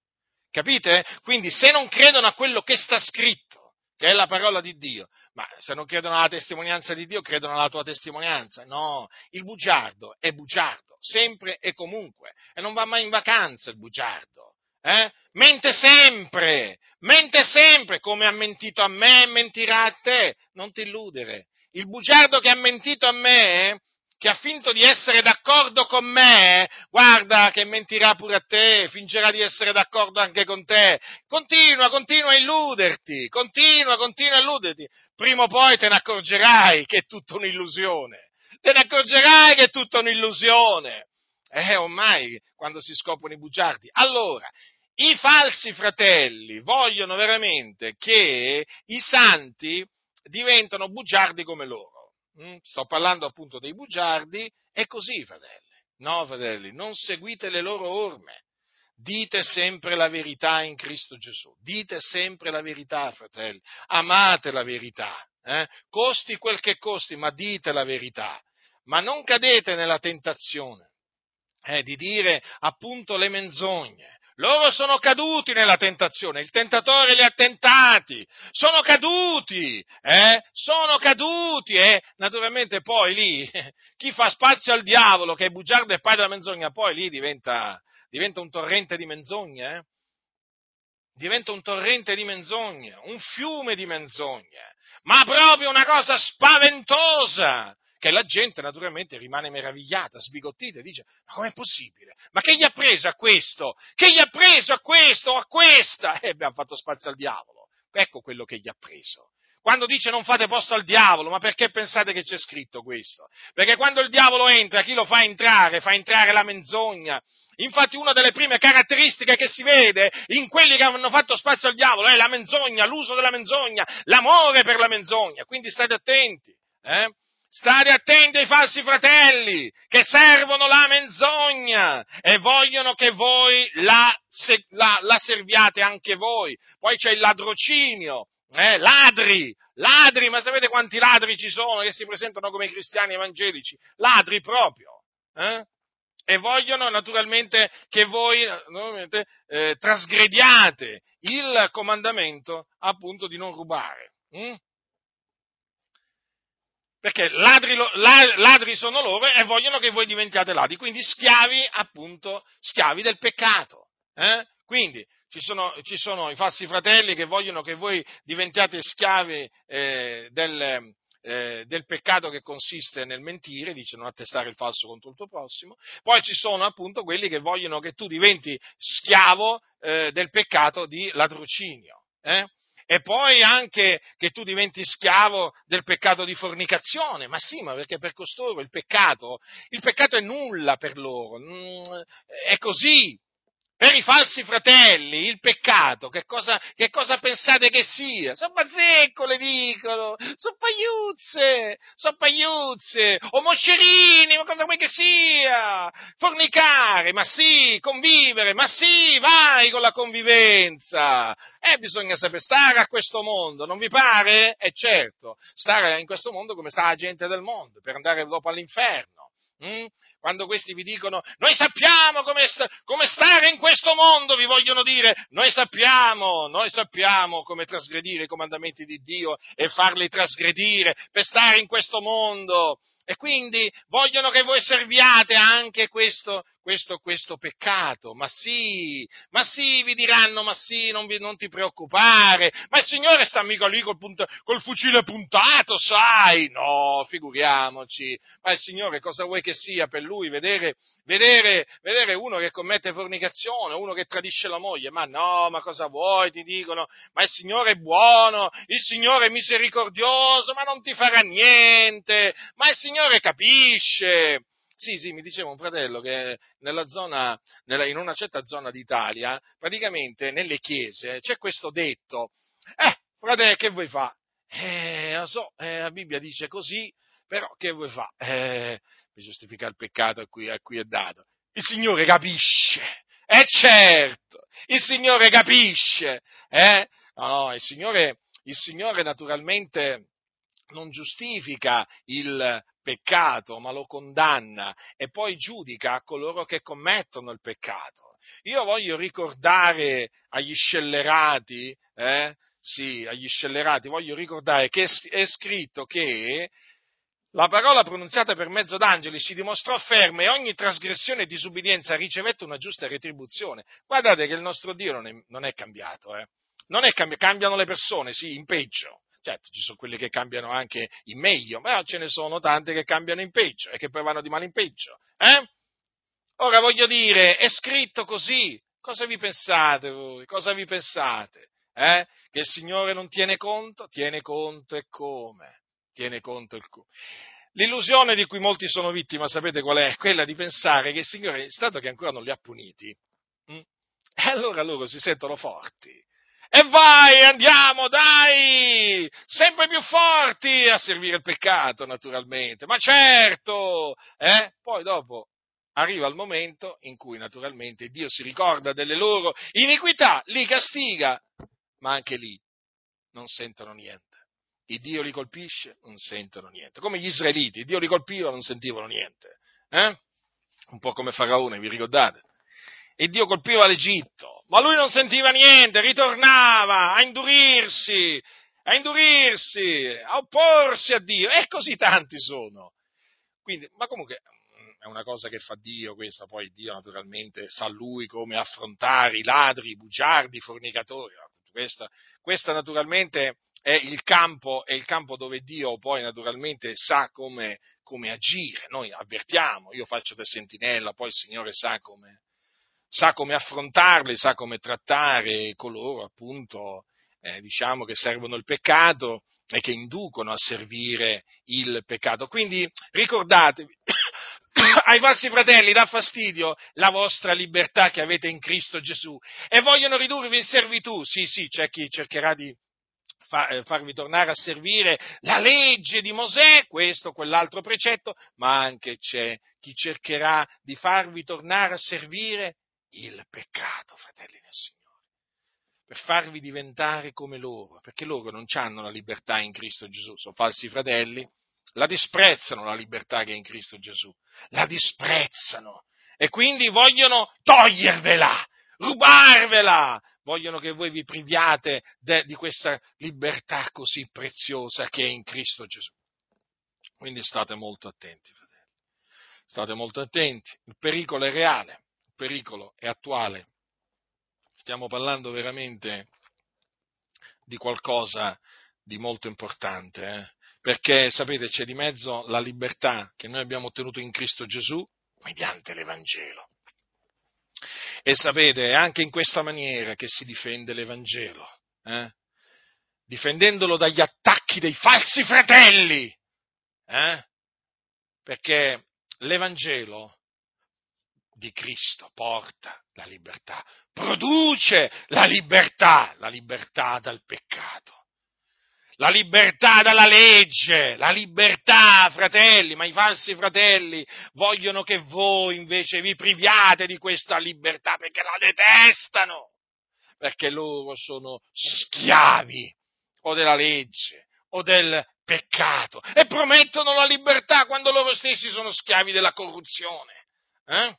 Capite? Quindi se non credono a quello che sta scritto, che è la parola di Dio. Ma se non credono alla testimonianza di Dio, credono alla tua testimonianza. No, il bugiardo è bugiardo, sempre e comunque, e non va mai in vacanza il bugiardo. Eh? Mente sempre, mente sempre, come ha mentito a me, mentirà a te. Non ti illudere. Il bugiardo che ha mentito a me che ha finto di essere d'accordo con me, guarda che mentirà pure a te, fingerà di essere d'accordo anche con te. Continua, continua a illuderti, continua, continua a illuderti. Prima o poi te ne accorgerai che è tutta un'illusione. Te ne accorgerai che è tutta un'illusione. Eh, ormai, quando si scoprono i bugiardi. Allora, i falsi fratelli vogliono veramente che i santi diventano bugiardi come loro. Mm? Sto parlando appunto dei bugiardi, è così, fratelli. No, fratelli, non seguite le loro orme. Dite sempre la verità in Cristo Gesù. Dite sempre la verità, fratelli. Amate la verità. Eh? Costi quel che costi, ma dite la verità. Ma non cadete nella tentazione eh, di dire appunto le menzogne. Loro sono caduti nella tentazione, il tentatore li ha tentati, sono caduti, eh? Sono caduti, eh? Naturalmente poi lì, chi fa spazio al diavolo, che è bugiardo e padre della menzogna, poi lì diventa, diventa un torrente di menzogne, eh? diventa un torrente di menzogne, un fiume di menzogne, ma proprio una cosa spaventosa, che la gente naturalmente rimane meravigliata, sbigottita e dice, ma com'è possibile? Ma che gli ha preso a questo? Che gli ha preso a questo o a questa? E abbiamo fatto spazio al diavolo. Ecco quello che gli ha preso. Quando dice non fate posto al diavolo, ma perché pensate che c'è scritto questo? Perché quando il diavolo entra, chi lo fa entrare? Fa entrare la menzogna. Infatti una delle prime caratteristiche che si vede in quelli che hanno fatto spazio al diavolo è la menzogna, l'uso della menzogna, l'amore per la menzogna. Quindi state attenti. Eh? State attenti ai falsi fratelli che servono la menzogna e vogliono che voi la, la, la serviate anche voi. Poi c'è il ladrocinio, eh, ladri, ladri, ma sapete quanti ladri ci sono che si presentano come cristiani evangelici? Ladri proprio. Eh? E vogliono naturalmente che voi eh, trasgrediate il comandamento appunto di non rubare. Hm? Perché ladri, ladri, sono loro e vogliono che voi diventiate ladri, quindi schiavi appunto, schiavi del peccato. Eh? Quindi ci sono, ci sono, i falsi fratelli che vogliono che voi diventiate schiavi eh, del, eh, del, peccato che consiste nel mentire, dice non attestare il falso contro il tuo prossimo, poi ci sono appunto quelli che vogliono che tu diventi schiavo eh, del peccato di ladrocinio. E poi anche che tu diventi schiavo del peccato di fornicazione, ma sì, ma perché per costoro il peccato, il peccato è nulla per loro, mm, è così, per i falsi fratelli, il peccato, che cosa, che cosa pensate che sia? Sono bazzecco, le dicono, sono pagliuzze, sono pagliuzze, o moscerini, ma cosa vuoi che sia? Fornicare, ma sì, convivere, ma sì, vai con la convivenza. Eh, bisogna sapere stare a questo mondo, non vi pare? Eh, certo, stare in questo mondo come sta la gente del mondo, per andare dopo all'inferno. Mm? Quando questi vi dicono noi sappiamo come, sta, come, stare in questo mondo, vi vogliono dire noi sappiamo, noi sappiamo come trasgredire i comandamenti di Dio e farli trasgredire per stare in questo mondo. E quindi vogliono che voi serviate anche questo, questo, questo peccato. Ma sì, ma sì, vi diranno, ma sì, non, vi, non ti preoccupare. Ma il Signore sta mica lì col, punta, col, fucile puntato, sai? No, figuriamoci. Ma il Signore cosa vuoi che sia per lui? Vedere, vedere, vedere uno che commette fornicazione, uno che tradisce la moglie? Ma no, ma cosa vuoi? Ti dicono, ma il Signore è buono, il Signore è misericordioso, ma non ti farà niente. Ma il Signore capisce. Sì, sì, mi diceva un fratello che nella zona, nella, in una certa zona d'Italia, praticamente nelle chiese c'è questo detto, eh, fratello, che vuoi fare? Eh, lo so, eh, la Bibbia dice così, però che vuoi fare? Eh, per giustificare il peccato a cui, a cui è dato. Il Signore capisce, è certo, il Signore capisce, eh? No, no, il Signore, il Signore naturalmente non giustifica il peccato, ma lo condanna e poi giudica coloro che commettono il peccato. Io voglio ricordare agli scellerati, eh, sì, agli scellerati, voglio ricordare che è scritto che la parola pronunziata per mezzo d'angeli si dimostrò ferma e ogni trasgressione e disubbidienza ricevette una giusta retribuzione. Guardate che il nostro Dio non è, non è cambiato, eh? non è cambiato, cambiano le persone, sì, in peggio, Certo, ci sono quelli che cambiano anche in meglio, ma ce ne sono tante che cambiano in peggio e che poi vanno di male in peggio. Eh? Ora voglio dire, è scritto così. Cosa vi pensate voi? Cosa vi pensate? Eh? Che il Signore non tiene conto? Tiene conto e come? Tiene conto il come. L'illusione di cui molti sono vittime, sapete qual è? Quella di pensare che il Signore, stato che ancora non li ha puniti, hm? e allora loro si sentono forti e vai, andiamo, dai, sempre più forti a servire il peccato, naturalmente, ma certo, eh? Poi dopo arriva il momento in cui naturalmente Dio si ricorda delle loro iniquità, li castiga, ma anche lì non sentono niente. Il Dio li colpisce, non sentono niente. Come gli israeliti, Dio li colpiva, non sentivano niente. Eh? Un po' come Faraone, vi ricordate? E Dio colpiva l'Egitto, ma lui non sentiva niente, ritornava a indurirsi, a indurirsi, a opporsi a Dio, e così tanti sono. Quindi, ma comunque, è una cosa che fa Dio, questa poi Dio naturalmente sa lui come affrontare i ladri, i bugiardi, i fornicatori. Questa, questa naturalmente è il, campo, è il campo dove Dio poi naturalmente sa come, come agire. Noi avvertiamo, io faccio da sentinella, poi il Signore sa come, sa come affrontarli, sa come trattare coloro appunto eh, diciamo che servono il peccato e che inducono a servire il peccato. Quindi ricordatevi, ai vostri fratelli dà fastidio la vostra libertà che avete in Cristo Gesù e vogliono ridurvi in servitù. Sì, sì, c'è chi cercherà di eh, farvi tornare a servire la legge di Mosè, questo, quell'altro precetto, ma anche c'è chi cercherà di farvi tornare a servire il peccato, fratelli del Signore per farvi diventare come loro, perché loro non hanno la libertà in Cristo Gesù, sono falsi fratelli, la disprezzano la libertà che è in Cristo Gesù, la disprezzano e quindi vogliono togliervela, rubarvela, vogliono che voi vi priviate de, di questa libertà così preziosa che è in Cristo Gesù. Quindi state molto attenti, fratelli, state molto attenti, il pericolo è reale, pericolo è attuale stiamo parlando veramente di qualcosa di molto importante, eh? perché sapete c'è di mezzo la libertà che noi abbiamo ottenuto in Cristo Gesù mediante l'Evangelo. E sapete, è anche in questa maniera che si difende l'Evangelo, eh? difendendolo dagli attacchi dei falsi fratelli, eh? perché l'Evangelo di Cristo porta la libertà, produce la libertà, la libertà dal peccato, la libertà dalla legge, la libertà, fratelli, ma i falsi fratelli vogliono che voi invece vi priviate di questa libertà perché la detestano, perché loro sono schiavi o della legge o del peccato e promettono la libertà quando loro stessi sono schiavi della corruzione. Eh?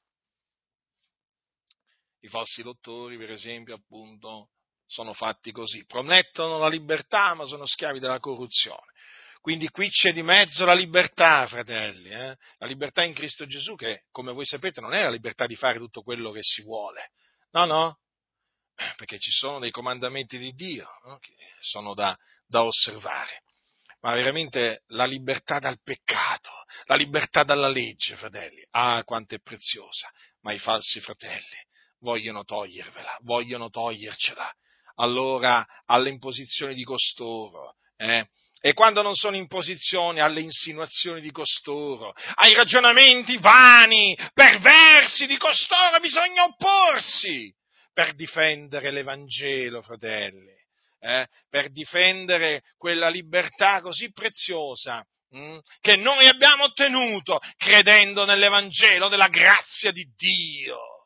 I falsi dottori, per esempio, appunto, sono fatti così. Promettono la libertà, ma sono schiavi della corruzione. Quindi qui c'è di mezzo la libertà, fratelli, eh? la libertà in Cristo Gesù, che come voi sapete non è la libertà di fare tutto quello che si vuole. No, no, perché ci sono dei comandamenti di Dio no? che sono da, da osservare ma veramente la libertà dal peccato, la libertà dalla legge, fratelli, ah, quanto è preziosa, ma i falsi fratelli vogliono togliervela, vogliono togliercela. Allora alle imposizioni di costoro, eh? E quando non sono in posizione alle insinuazioni di costoro, ai ragionamenti vani, perversi di costoro, bisogna opporsi per difendere l'Evangelo, fratelli, eh? per difendere quella libertà così preziosa mh, mm, che noi abbiamo ottenuto credendo nell'Evangelo della grazia di Dio.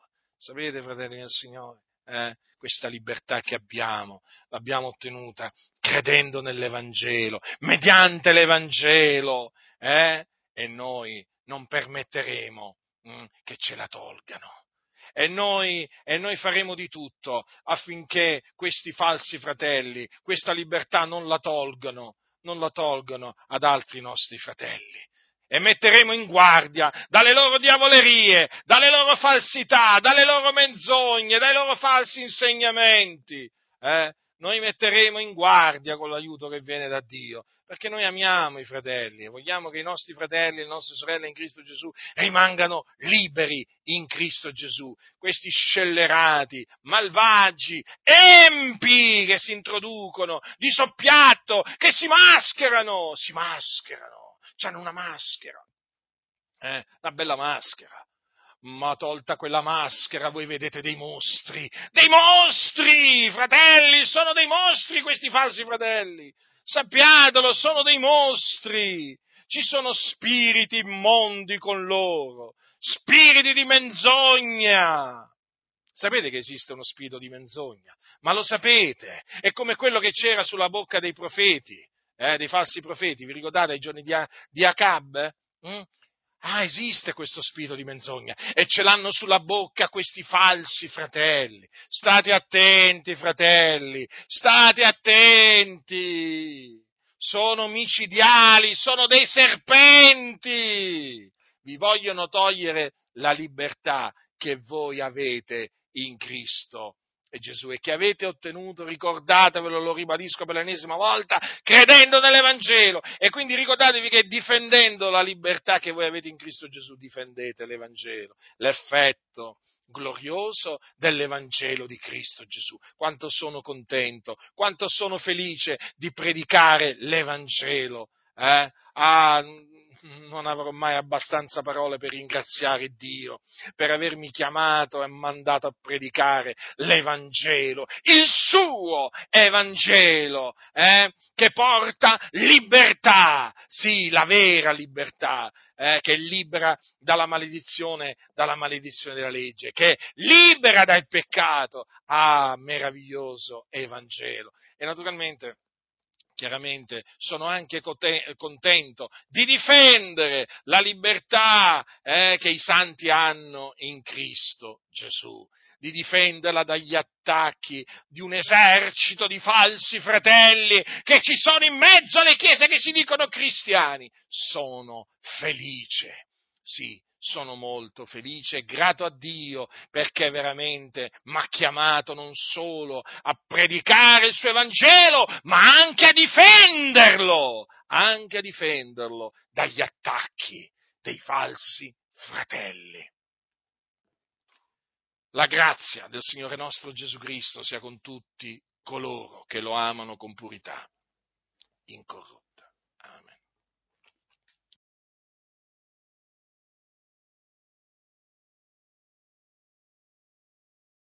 Sapete, fratelli del Signore, eh, questa libertà che abbiamo, l'abbiamo ottenuta credendo nell'Evangelo, mediante l'Evangelo, eh, e noi non permetteremo mm, che ce la tolgano. E noi, e noi, faremo di tutto affinché questi falsi fratelli questa libertà non la tolgano, non la tolgano ad altri nostri fratelli e metteremo in guardia dalle loro diavolerie, dalle loro falsità, dalle loro menzogne, dai loro falsi insegnamenti. Eh? Noi metteremo in guardia con l'aiuto che viene da Dio, perché noi amiamo i fratelli e vogliamo che i nostri fratelli e le nostre sorelle in Cristo Gesù rimangano liberi in Cristo Gesù. Questi scellerati, malvagi, empi che si introducono di soppiatto, che si mascherano, si mascherano hanno una maschera, eh, una bella maschera. Ma tolta quella maschera, voi vedete dei mostri, dei mostri, fratelli, sono dei mostri questi falsi fratelli. Sappiatelo, sono dei mostri. Ci sono spiriti immondi con loro, spiriti di menzogna. Sapete che esiste uno spirito di menzogna? Ma lo sapete? È come quello che c'era sulla bocca dei profeti eh, dei falsi profeti, vi ricordate ai giorni di, di Acab? Mm? Ah, esiste questo spirito di menzogna e ce l'hanno sulla bocca questi falsi fratelli. State attenti, fratelli, state attenti. Sono micidiali, sono dei serpenti. vi vogliono togliere la libertà che voi avete in Cristo e Gesù e che avete ottenuto, ricordatevelo, lo ribadisco per l'ennesima volta, credendo nell'Evangelo. E quindi ricordatevi che difendendo la libertà che voi avete in Cristo Gesù, difendete l'Evangelo, l'effetto glorioso dell'Evangelo di Cristo Gesù. Quanto sono contento, quanto sono felice di predicare l'Evangelo. Eh? Ah, non avrò mai abbastanza parole per ringraziare Dio per avermi chiamato e mandato a predicare l'Evangelo, il suo Evangelo, eh, che porta libertà, sì, la vera libertà, eh, che libera dalla maledizione, dalla maledizione della legge, che libera dal peccato. Ah, meraviglioso Evangelo. E naturalmente chiaramente sono anche contento di difendere la libertà eh, che i santi hanno in Cristo Gesù, di difenderla dagli attacchi di un esercito di falsi fratelli che ci sono in mezzo alle chiese che si dicono cristiani. Sono felice, sì, sono molto felice e grato a Dio perché veramente mi ha chiamato non solo a predicare il suo Evangelo, ma anche a difenderlo, anche a difenderlo dagli attacchi dei falsi fratelli. La grazia del Signore nostro Gesù Cristo sia con tutti coloro che lo amano con purità incorrotta.